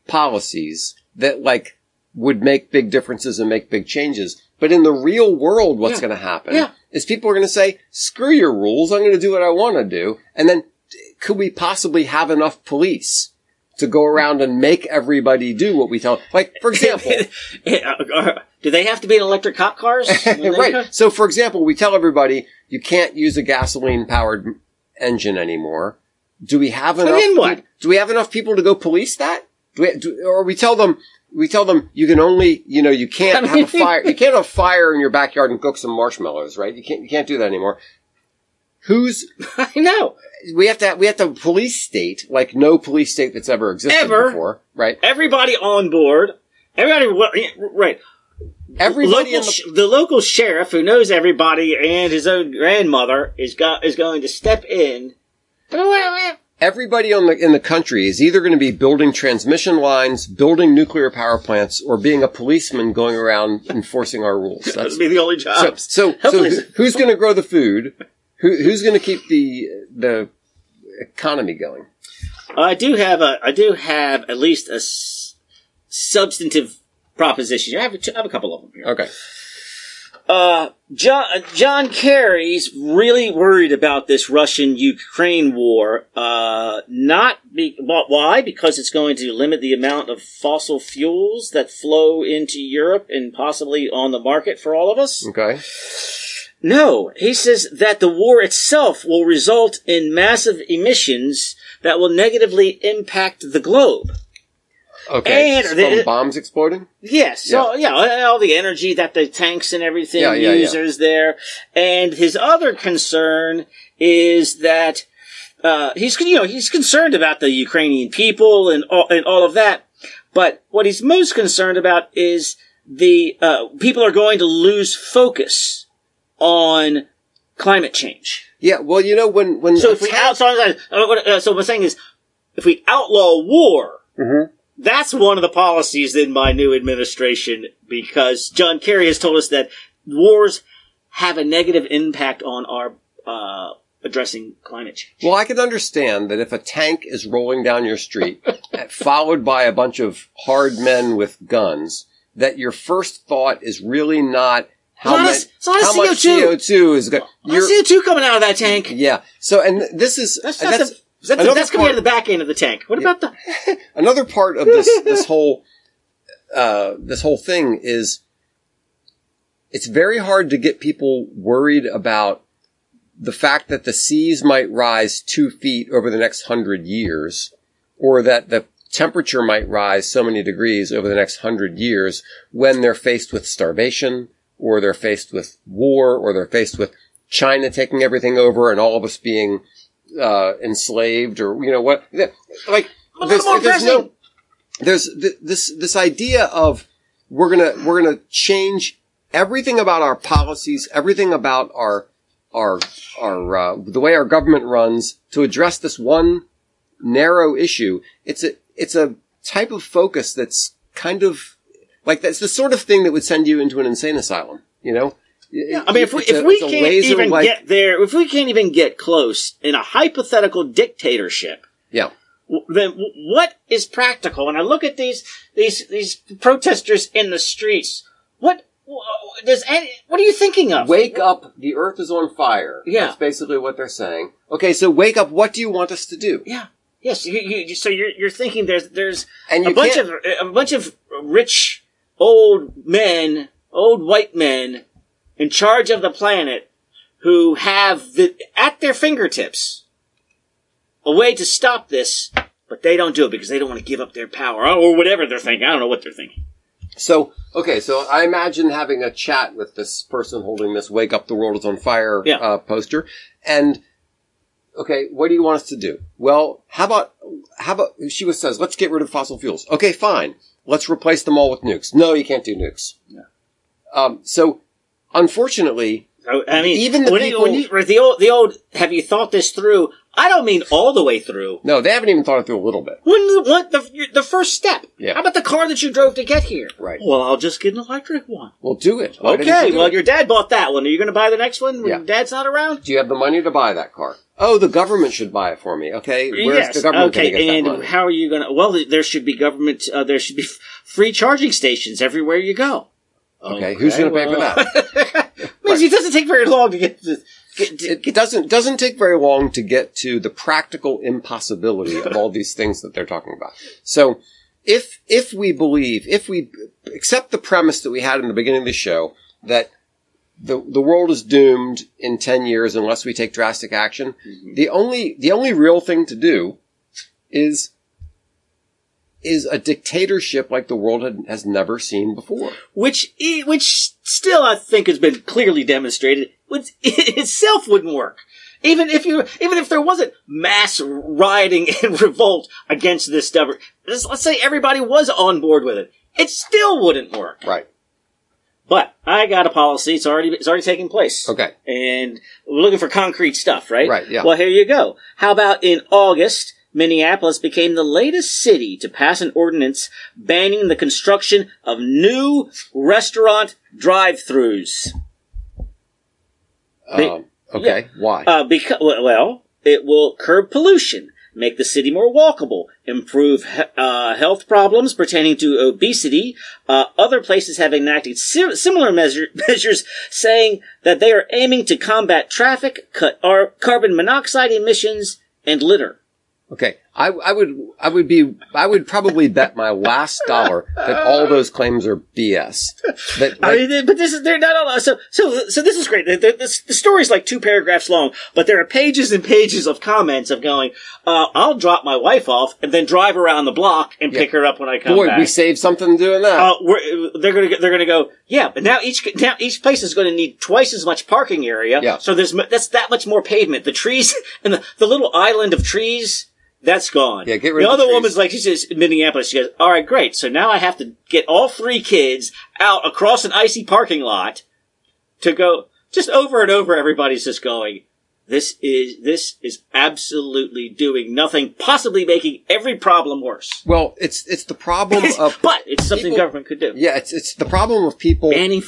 Speaker 1: policies that like would make big differences and make big changes. But in the real world, what's
Speaker 2: Yeah.
Speaker 1: going to happen
Speaker 2: Yeah.
Speaker 1: is people are going to say, screw your rules. I'm going to do what I want to do. And then could we possibly have enough police to go around and make everybody do what we tell? Like, for [laughs] example, [laughs] uh, uh,
Speaker 2: Do they have to be in electric cop cars? [laughs]
Speaker 1: right. So, for example, we tell everybody you can't use a gasoline powered engine anymore. Do we have enough?
Speaker 2: then what?
Speaker 1: Do we have enough people to go police that? Do we, do, or we tell them, we tell them you can only, you know, you can't [laughs] have a fire, you can't have a fire in your backyard and cook some marshmallows, right? You can't, you can't do that anymore. Who's, [laughs]
Speaker 2: I know.
Speaker 1: we have to, have, we have to police state, like no police state that's ever existed
Speaker 2: Ever.
Speaker 1: before, right?
Speaker 2: Everybody on board. Everybody, right.
Speaker 1: Everybody
Speaker 2: local
Speaker 1: in the,
Speaker 2: sh- the local sheriff who knows everybody and his own grandmother is got is going to step in.
Speaker 1: everybody on the, in the country is either going to be building transmission lines, building nuclear power plants, or being a policeman going around enforcing our rules. That's
Speaker 2: That'd be the only
Speaker 1: so.
Speaker 2: job.
Speaker 1: So, so
Speaker 2: Hopefully-
Speaker 1: who- who's going to grow the food? Who, who's going to keep the the economy going?
Speaker 2: I do have a I do have at least a s- substantive proposition. I have, a, I have a couple of them here.
Speaker 1: Okay.
Speaker 2: Uh, John, uh, John Kerry's really worried about this Russian Ukraine war. Uh, not be, why? Because it's going to limit the amount of fossil fuels that flow into Europe and possibly on the market for all of us.
Speaker 1: Okay.
Speaker 2: No, he says that the war itself will result in massive emissions that will negatively impact the globe.
Speaker 1: Okay.
Speaker 2: And
Speaker 1: From
Speaker 2: the-
Speaker 1: bombs exploding.
Speaker 2: Yes, so yeah, all the energy that the tanks and everything
Speaker 1: Yeah, yeah, yeah.
Speaker 2: there. And his other concern is that uh, he's you know he's concerned about the Ukrainian people and all, and all of that. But what he's most concerned about is the uh, people are going to lose focus on climate change.
Speaker 1: Yeah. Well, you know when when
Speaker 2: So
Speaker 1: if
Speaker 2: we
Speaker 1: we
Speaker 2: out, so, uh, uh, so what I'm saying is, if we outlaw war,
Speaker 1: Mhm.
Speaker 2: That's one of the policies in my new administration because John Kerry has told us that wars have a negative impact on our uh, addressing climate change.
Speaker 1: Well, I can understand that if a tank is rolling down your street, [laughs] followed by a bunch of hard men with guns, that your first thought is really not how,
Speaker 2: not
Speaker 1: much,
Speaker 2: a
Speaker 1: how
Speaker 2: CO2.
Speaker 1: CO2 is going.
Speaker 2: I see two coming out of that tank.
Speaker 1: Yeah. So, and this is
Speaker 2: That's,
Speaker 1: that's,
Speaker 2: that's, that's,
Speaker 1: another
Speaker 2: that's coming out of the back end of the tank. What about the? [laughs]
Speaker 1: another part of this this whole uh, this whole thing is it's very hard to get people worried about the fact that the seas might rise two feet over the next hundred years, or that the temperature might rise so many degrees over the next hundred years when they're faced with starvation, or they're faced with war, or they're faced with China taking everything over and all of us being uh, enslaved, or you know what? Like there's, there's no there's th- this this idea of we're gonna we're gonna change everything about our policies, everything about our our our uh, the way our government runs to address this one narrow issue. It's a it's a type of focus that's kind of like that's the sort of thing that would send you into an insane asylum. You know.
Speaker 2: I mean, if we
Speaker 1: It's a-
Speaker 2: if we can't even
Speaker 1: like-
Speaker 2: get there, if we can't even get close in a hypothetical dictatorship,
Speaker 1: yeah.
Speaker 2: then what is practical? And I look at these these these protesters in the streets. What Does any, what are you thinking of?
Speaker 1: Wake up, the earth is on fire.
Speaker 2: Yeah.
Speaker 1: That's basically what they're saying. Okay, so wake up, what do you want us to do?
Speaker 2: Yeah. Yes. You, you, so you're you're thinking there's there's
Speaker 1: And
Speaker 2: a bunch
Speaker 1: can't-
Speaker 2: of a bunch of rich old men, old white men, in charge of the planet, who have the, at their fingertips a way to stop this, but they don't do it because they don't want to give up their power or whatever they're thinking. I don't know what they're thinking.
Speaker 1: So, okay, so I imagine having a chat with this person holding this "Wake Up, the World is on Fire"
Speaker 2: Yeah.
Speaker 1: uh, poster, and okay, what do you want us to do? Well, how about how about she was says, let's get rid of fossil fuels. Okay, fine, let's replace them all with nukes. No, you can't do nukes. Um, so, unfortunately,
Speaker 2: I, mean,
Speaker 1: Even the
Speaker 2: when, you,
Speaker 1: people-
Speaker 2: you, the old, the old, have you thought this through? I don't mean all the way through.
Speaker 1: no, they haven't even thought it through a little bit.
Speaker 2: When the, what the the first step?
Speaker 1: Yeah.
Speaker 2: How about the car that you drove to get here?
Speaker 1: Right.
Speaker 2: Well, I'll just get an electric one.
Speaker 1: Well, do it. Why
Speaker 2: okay.
Speaker 1: you do
Speaker 2: Well,
Speaker 1: it?
Speaker 2: your dad bought that one. Are you going to buy the next one when
Speaker 1: Yeah.
Speaker 2: dad's not around?
Speaker 1: do you have the money to buy that car? Oh, the government should buy it for me. Okay, where's
Speaker 2: yes.
Speaker 1: the government
Speaker 2: okay.
Speaker 1: get
Speaker 2: and how are you going to? Well, there should be government. Uh, there should be [laughs] free charging stations everywhere you go.
Speaker 1: Okay, who's going to pay for that? [laughs]
Speaker 2: Means it doesn't take very long to get to. Get to
Speaker 1: it doesn't doesn't take very long to get to the practical impossibility of all these things that they're talking about. So if if we believe if we accept the premise that we had in the beginning of the show that the the world is doomed in 10 years unless we take drastic action, mm-hmm. the only the only real thing to do is is a dictatorship like the world had, has never seen before.
Speaker 2: which which still I think has been clearly demonstrated, which it [laughs] itself wouldn't work. Even if you, even if there wasn't mass rioting [laughs] and revolt against this let's let's say everybody was on board with it, it still wouldn't work.
Speaker 1: Right.
Speaker 2: But I got a policy; it's already it's already taking place.
Speaker 1: Okay.
Speaker 2: and we're looking for concrete stuff, right?
Speaker 1: Right, yeah.
Speaker 2: Well, here you go. How about in August, Minneapolis became the latest city to pass an ordinance banning the construction of new restaurant drive-throughs. They-
Speaker 1: Um, okay. Why?
Speaker 2: Uh, because, well, it will curb pollution, make the city more walkable, improve uh, health problems pertaining to obesity. Uh, other places have enacted si- similar measure- [laughs] measures saying that they are aiming to combat traffic, cut our carbon monoxide emissions, and litter.
Speaker 1: Okay, I, I would, I would be, I would probably bet my last dollar that all those claims are BS. That,
Speaker 2: I
Speaker 1: like,
Speaker 2: mean, but this is they're not all so so so. This is great. The, the, the, story's like two paragraphs long, but there are pages and pages of comments of going. Uh, I'll drop my wife off and then drive around the block and pick her up when I come
Speaker 1: boy,
Speaker 2: back.
Speaker 1: we saved something doing that.
Speaker 2: uh, they're gonna they're gonna go. Yeah, but now each now each place is going to need twice as much parking area.
Speaker 1: Yeah.
Speaker 2: So there's that's that much more pavement. The trees [laughs] and the, the little island of trees. That's gone.
Speaker 1: Yeah, get rid
Speaker 2: the
Speaker 1: of the
Speaker 2: other
Speaker 1: trees.
Speaker 2: woman's like, she says, in Minneapolis, she goes, all right, great. So now I have to get all three kids out across an icy parking lot to go, just over and over, everybody's just going, this is, this is absolutely doing nothing, possibly making every problem worse.
Speaker 1: well, it's, it's the problem [laughs] of,
Speaker 2: but it's something
Speaker 1: people-
Speaker 2: government could do.
Speaker 1: yeah, it's, it's the problem of people
Speaker 2: Banning,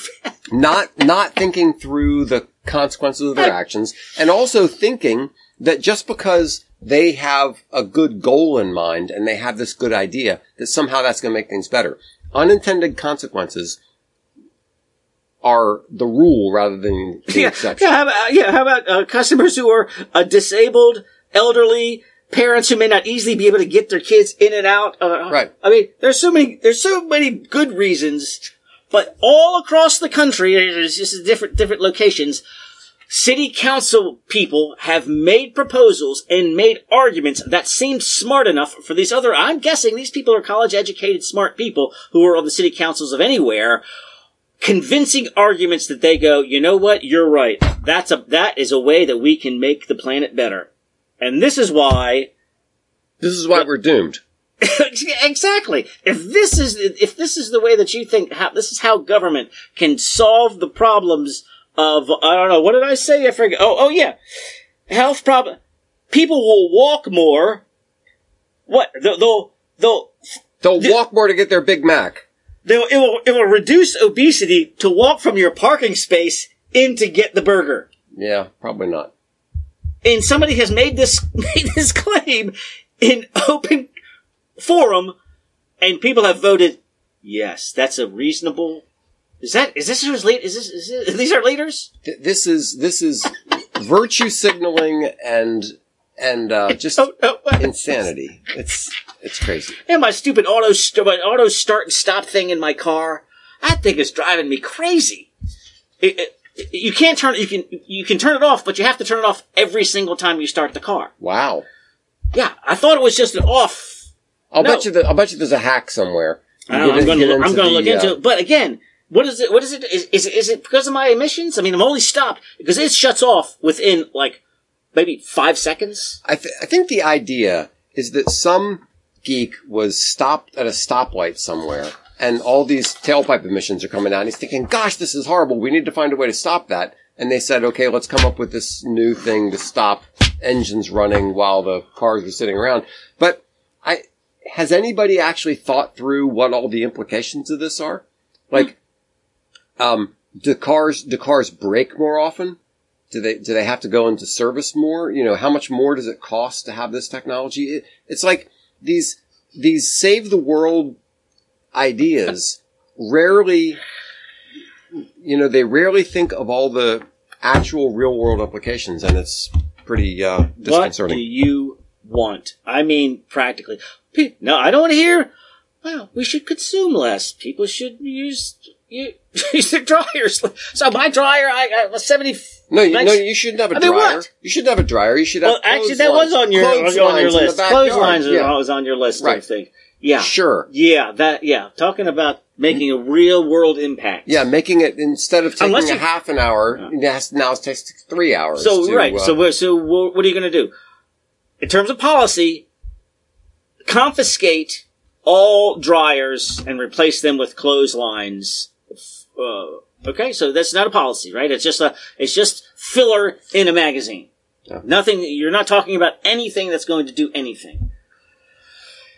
Speaker 1: not, not thinking through the consequences of their actions and also thinking that just because they have a good goal in mind and they have this good idea that somehow that's going to make things better. Unintended consequences are the rule rather than the [laughs]
Speaker 2: yeah,
Speaker 1: exception.
Speaker 2: yeah, how about, yeah, how about uh, customers who are uh, disabled, elderly, parents who may not easily be able to get their kids in and out? Uh,
Speaker 1: Right.
Speaker 2: I mean, there's so many, there's so many good reasons, but all across the country, there's just different, different locations. City council people have made proposals and made arguments that seemed smart enough for these other, I'm guessing these people are college educated, smart people who are on the city councils of anywhere, convincing arguments that they go, you know what, you're right. That's a, that is a way that we can make the planet better. And this is why
Speaker 1: This is why we're doomed. [laughs]
Speaker 2: exactly. If this is if this is the way that you think, how, this is how government can solve the problems of I don't know what did I say? I forget. Oh, oh yeah, health problem. People will walk more. What they'll they'll they'll,
Speaker 1: They'll walk more to get their Big Mac.
Speaker 2: they'll it will it will reduce obesity to walk from your parking space in to get the burger.
Speaker 1: Yeah, probably not.
Speaker 2: and somebody has made this [laughs] made this claim in open forum, and people have voted yes. That's a reasonable. Is that is this who's lead? Is this, is this [laughs] these are leaders?
Speaker 1: Th- This is this is virtue signaling and and uh, just
Speaker 2: Oh, oh,
Speaker 1: insanity. It's it's crazy.
Speaker 2: And my stupid auto st- my auto start and stop thing in my car. That thing is driving me crazy. It, it, you can't turn you can you can turn it off, but you have to turn it off every single time you start the car.
Speaker 1: Wow.
Speaker 2: Yeah, I thought it was just an off.
Speaker 1: I'll
Speaker 2: No.
Speaker 1: bet you that I'll bet you there's a hack somewhere.
Speaker 2: I I'm going to
Speaker 1: get
Speaker 2: I'm going to look
Speaker 1: the,
Speaker 2: into
Speaker 1: uh,
Speaker 2: it. But again, what is it? What is it? Is, is, is it because of my emissions? I mean, I'm only stopped because it shuts off within like maybe five seconds.
Speaker 1: I, th- I think the idea is that some geek was stopped at a stoplight somewhere and all these tailpipe emissions are coming out. He's thinking, gosh, this is horrible. We need to find a way to stop that. And they said, okay, let's come up with this new thing to stop engines running while the cars are sitting around. But I, has anybody actually thought through what all the implications of this are? Like, um, do cars, do cars break more often? Do they do they have to go into service more? You know, how much more does it cost to have this technology? It, it's like these these save the world ideas [laughs] rarely you know, they rarely think of all the actual real world applications and it's pretty uh
Speaker 2: What do you want? I mean, practically. No, I don't want to hear. Well, we should consume less. People should use u- use their dryers. So my dryer, I, I was seventy.
Speaker 1: No, you, no, you shouldn't have a
Speaker 2: I mean,
Speaker 1: dryer.
Speaker 2: what?
Speaker 1: You shouldn't have a dryer. You should have
Speaker 2: Well, actually, that was on your on your
Speaker 1: clotheslines
Speaker 2: list. Clotheslines
Speaker 1: Yeah.
Speaker 2: was on your list.
Speaker 1: Right.
Speaker 2: I think. Yeah.
Speaker 1: Sure.
Speaker 2: Yeah. That. Yeah. Talking about making a real world impact.
Speaker 1: Yeah, making it instead of taking a half an hour, has, now it takes three hours.
Speaker 2: So
Speaker 1: to,
Speaker 2: right.
Speaker 1: uh,
Speaker 2: so so wha- what are you going to do? In terms of policy, confiscate all dryers and replace them with clotheslines. Uh, okay, so that's not a policy, right? It's just a it's just filler in a magazine.
Speaker 1: Yeah.
Speaker 2: Nothing. You're not talking about anything that's going to do anything.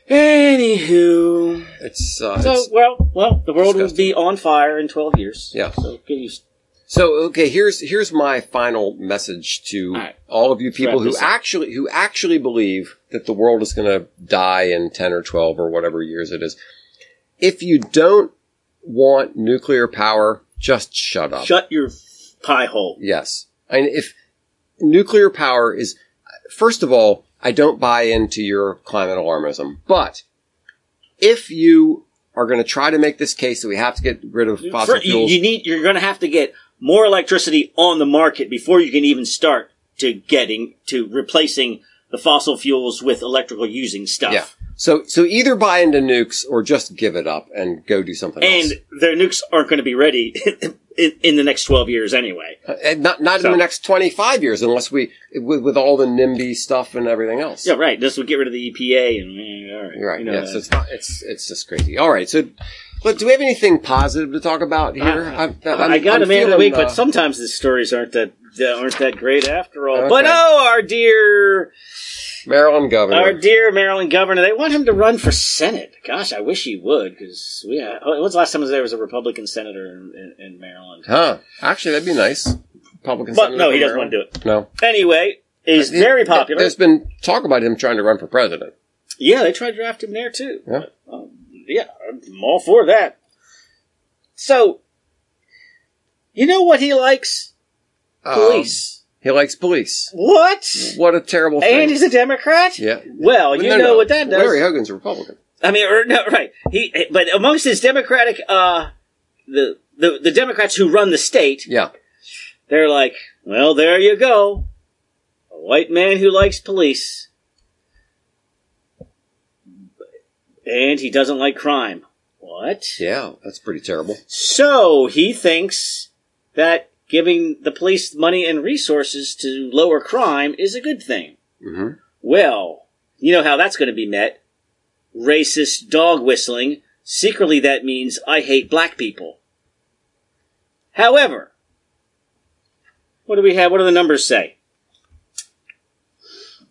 Speaker 2: Anywho,
Speaker 1: it's, uh,
Speaker 2: so
Speaker 1: it's
Speaker 2: well, well, the world will be on fire in twelve years.
Speaker 1: Yeah.
Speaker 2: So get used.
Speaker 1: So okay, here's here's my final message to
Speaker 2: All right.
Speaker 1: all of you people who actually who actually believe that the world is going to die in 10 or 12 or whatever years it is. If you don't want nuclear power, just shut up.
Speaker 2: Shut your pie hole.
Speaker 1: Yes. I mean, if nuclear power is, first of all, I don't buy into your climate alarmism, but if you are going to try to make this case that we have to get rid of fossil fuels,
Speaker 2: you need you're going to have to get more electricity on the market before you can even start to getting to replacing the fossil fuels with electrical using stuff.
Speaker 1: Yeah. So so either buy into nukes or just give it up and go do something else.
Speaker 2: And their nukes aren't going to be ready [laughs] in, in the next 12 years anyway.
Speaker 1: Uh, and not not
Speaker 2: So-
Speaker 1: in the next twenty five years unless we with, with all the NIMBY stuff and everything else.
Speaker 2: Yeah, right. This would get rid of the EPA and eh, all right.
Speaker 1: Right.
Speaker 2: You know,
Speaker 1: yes,
Speaker 2: uh,
Speaker 1: it's not. It's it's just crazy. All right. So, look, do we have anything positive to talk about here?
Speaker 2: I,
Speaker 1: I'm- I'm-
Speaker 2: I got
Speaker 1: I'm
Speaker 2: a man of the week,
Speaker 1: uh,
Speaker 2: but sometimes the stories aren't that that aren't that great after all.
Speaker 1: Okay.
Speaker 2: But oh, our dear
Speaker 1: Maryland governor.
Speaker 2: Our dear Maryland governor, they want him to run for Senate. Gosh, I wish he would, because we had, oh, when's the last time there was a Republican senator in, in, in Maryland?
Speaker 1: Huh. Actually, that'd be nice. Republican.
Speaker 2: But
Speaker 1: senator
Speaker 2: no, he doesn't want to do it.
Speaker 1: No.
Speaker 2: Anyway, is
Speaker 1: No.
Speaker 2: very popular.
Speaker 1: There's been talk about him trying to run for president.
Speaker 2: Yeah, they tried to draft him there too.
Speaker 1: Yeah.
Speaker 2: Um, yeah, I'm all for that. So, you know what he likes? Police.
Speaker 1: Um, he likes police.
Speaker 2: what?
Speaker 1: What a terrible thing.
Speaker 2: And he's a Democrat?
Speaker 1: yeah.
Speaker 2: Well, you
Speaker 1: No,
Speaker 2: know
Speaker 1: no.
Speaker 2: what that does.
Speaker 1: Larry Hogan's a Republican.
Speaker 2: I mean, or no, right? He, but amongst his Democratic, uh, the the the Democrats who run the state,
Speaker 1: Yeah.
Speaker 2: they're like, well, there you go, a white man who likes police, and he doesn't like crime. What?
Speaker 1: Yeah. That's pretty terrible.
Speaker 2: So he thinks that giving the police money and resources to lower crime is a good thing.
Speaker 1: hmm
Speaker 2: Well, you know how that's going to be met. Racist dog whistling. Secretly, that means I hate black people. However, what do we have? What do the numbers say?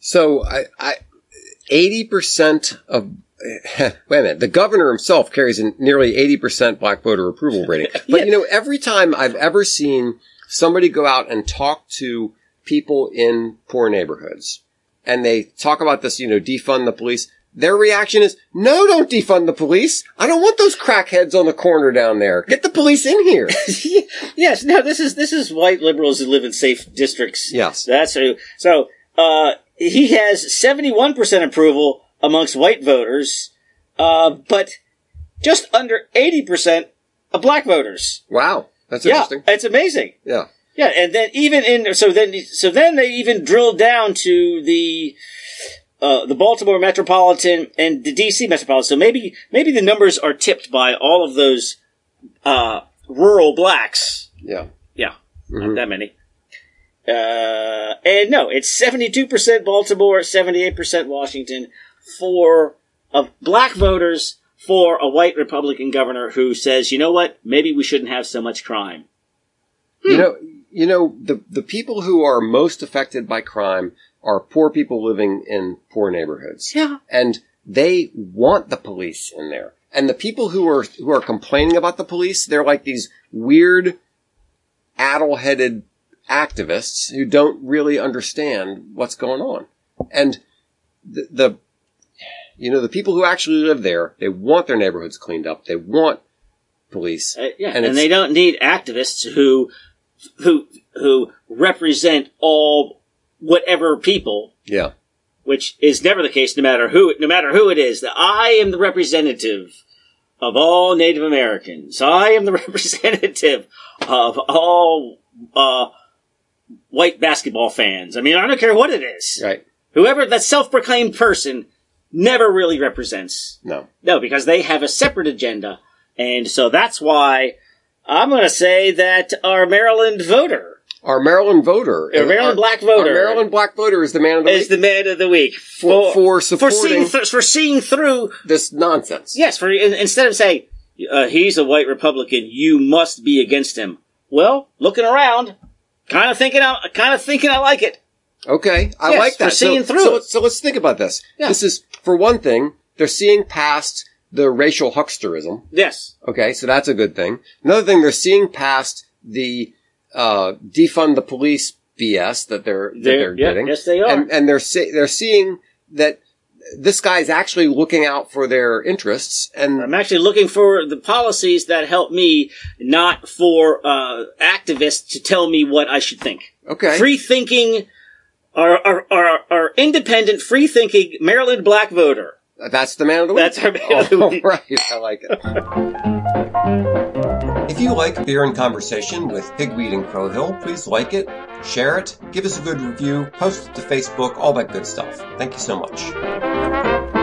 Speaker 1: So I, I, 80% of, [laughs] wait a minute, the governor himself carries a nearly 80% black voter approval rating. [laughs] But
Speaker 2: Yeah.
Speaker 1: you know, every time I've ever seen somebody go out and talk to people in poor neighborhoods and they talk about this, you know, defund the police, their reaction is, no, don't defund the police. I don't want those crackheads on the corner down there. Get the police in here. [laughs]
Speaker 2: yes, no, this is this is white liberals who live in safe districts.
Speaker 1: Yes.
Speaker 2: That's who. So uh, he has seventy one percent approval amongst white voters, uh, but just under eighty percent of black voters.
Speaker 1: wow. That's
Speaker 2: Yeah, it's amazing.
Speaker 1: Yeah.
Speaker 2: Yeah, and then even in so then so then they even drilled down to the uh, the Baltimore metropolitan and the DC metropolitan. So maybe maybe the numbers are tipped by all of those uh, rural blacks.
Speaker 1: Yeah.
Speaker 2: Yeah,
Speaker 1: Mhm.
Speaker 2: not that many. Uh, and no, it's seventy two percent Baltimore, seventy eight percent Washington for of black voters for a white Republican governor who says, you know what, maybe we shouldn't have so much crime. Hmm.
Speaker 1: You know, you know, the, the people who are most affected by crime are poor people living in poor neighborhoods.
Speaker 2: Yeah.
Speaker 1: And they want the police in there. And the people who are, who are complaining about the police, they're like these weird, addle-headed activists who don't really understand what's going on. And the, the, you know, the people who actually live there, they want their neighborhoods cleaned up. They want police.
Speaker 2: Uh, yeah,
Speaker 1: And
Speaker 2: and, they don't need activists who who who represent all whatever people,
Speaker 1: Yeah.
Speaker 2: which is never the case, no matter who no matter who it is. That I am the representative of all Native Americans. I am the [laughs] representative of all uh, white basketball fans. I mean, I don't care what it is.
Speaker 1: Right.
Speaker 2: Whoever that self-proclaimed person never really represents
Speaker 1: No.
Speaker 2: no, because they have a separate agenda. And so that's why I'm going to say that our Maryland voter
Speaker 1: Our Maryland voter,
Speaker 2: Our Maryland black voter, our.
Speaker 1: Maryland black voter is the man of the
Speaker 2: is
Speaker 1: week
Speaker 2: the man of the week
Speaker 1: for, for
Speaker 2: for
Speaker 1: supporting
Speaker 2: seeing th- for seeing through.
Speaker 1: this nonsense.
Speaker 2: Yes, for in- instead of saying uh, he's a white Republican, you must be against him. Well, looking around, kind of thinking, I kind of thinking I like it.
Speaker 1: Okay, I
Speaker 2: Yes,
Speaker 1: like that.
Speaker 2: seeing
Speaker 1: so,
Speaker 2: through
Speaker 1: so, so let's think about this.
Speaker 2: Yeah.
Speaker 1: This is, for one thing, they're seeing past the racial hucksterism.
Speaker 2: Yes,
Speaker 1: Okay, so that's a good thing. Another thing, they're seeing past the uh, defund the police BS that they're that
Speaker 2: They're-
Speaker 1: they're
Speaker 2: yeah,
Speaker 1: getting.
Speaker 2: yes, they are.
Speaker 1: and, and they're see- they're seeing that this guy's actually looking out for their interests, and
Speaker 2: I'm actually looking for the policies that help me, not for uh, activists to tell me what I should think.
Speaker 1: okay,
Speaker 2: free thinking, our, our, our, our independent, free thinking Maryland black voter.
Speaker 1: That's the man of the week.
Speaker 2: That's our man of the
Speaker 1: oh,
Speaker 2: week.
Speaker 1: right, I like it. if you like Beer and Conversation with Pigweed and Crowhill, please like it, share it, give us a good review, post it to Facebook, all that good stuff. Thank you so much.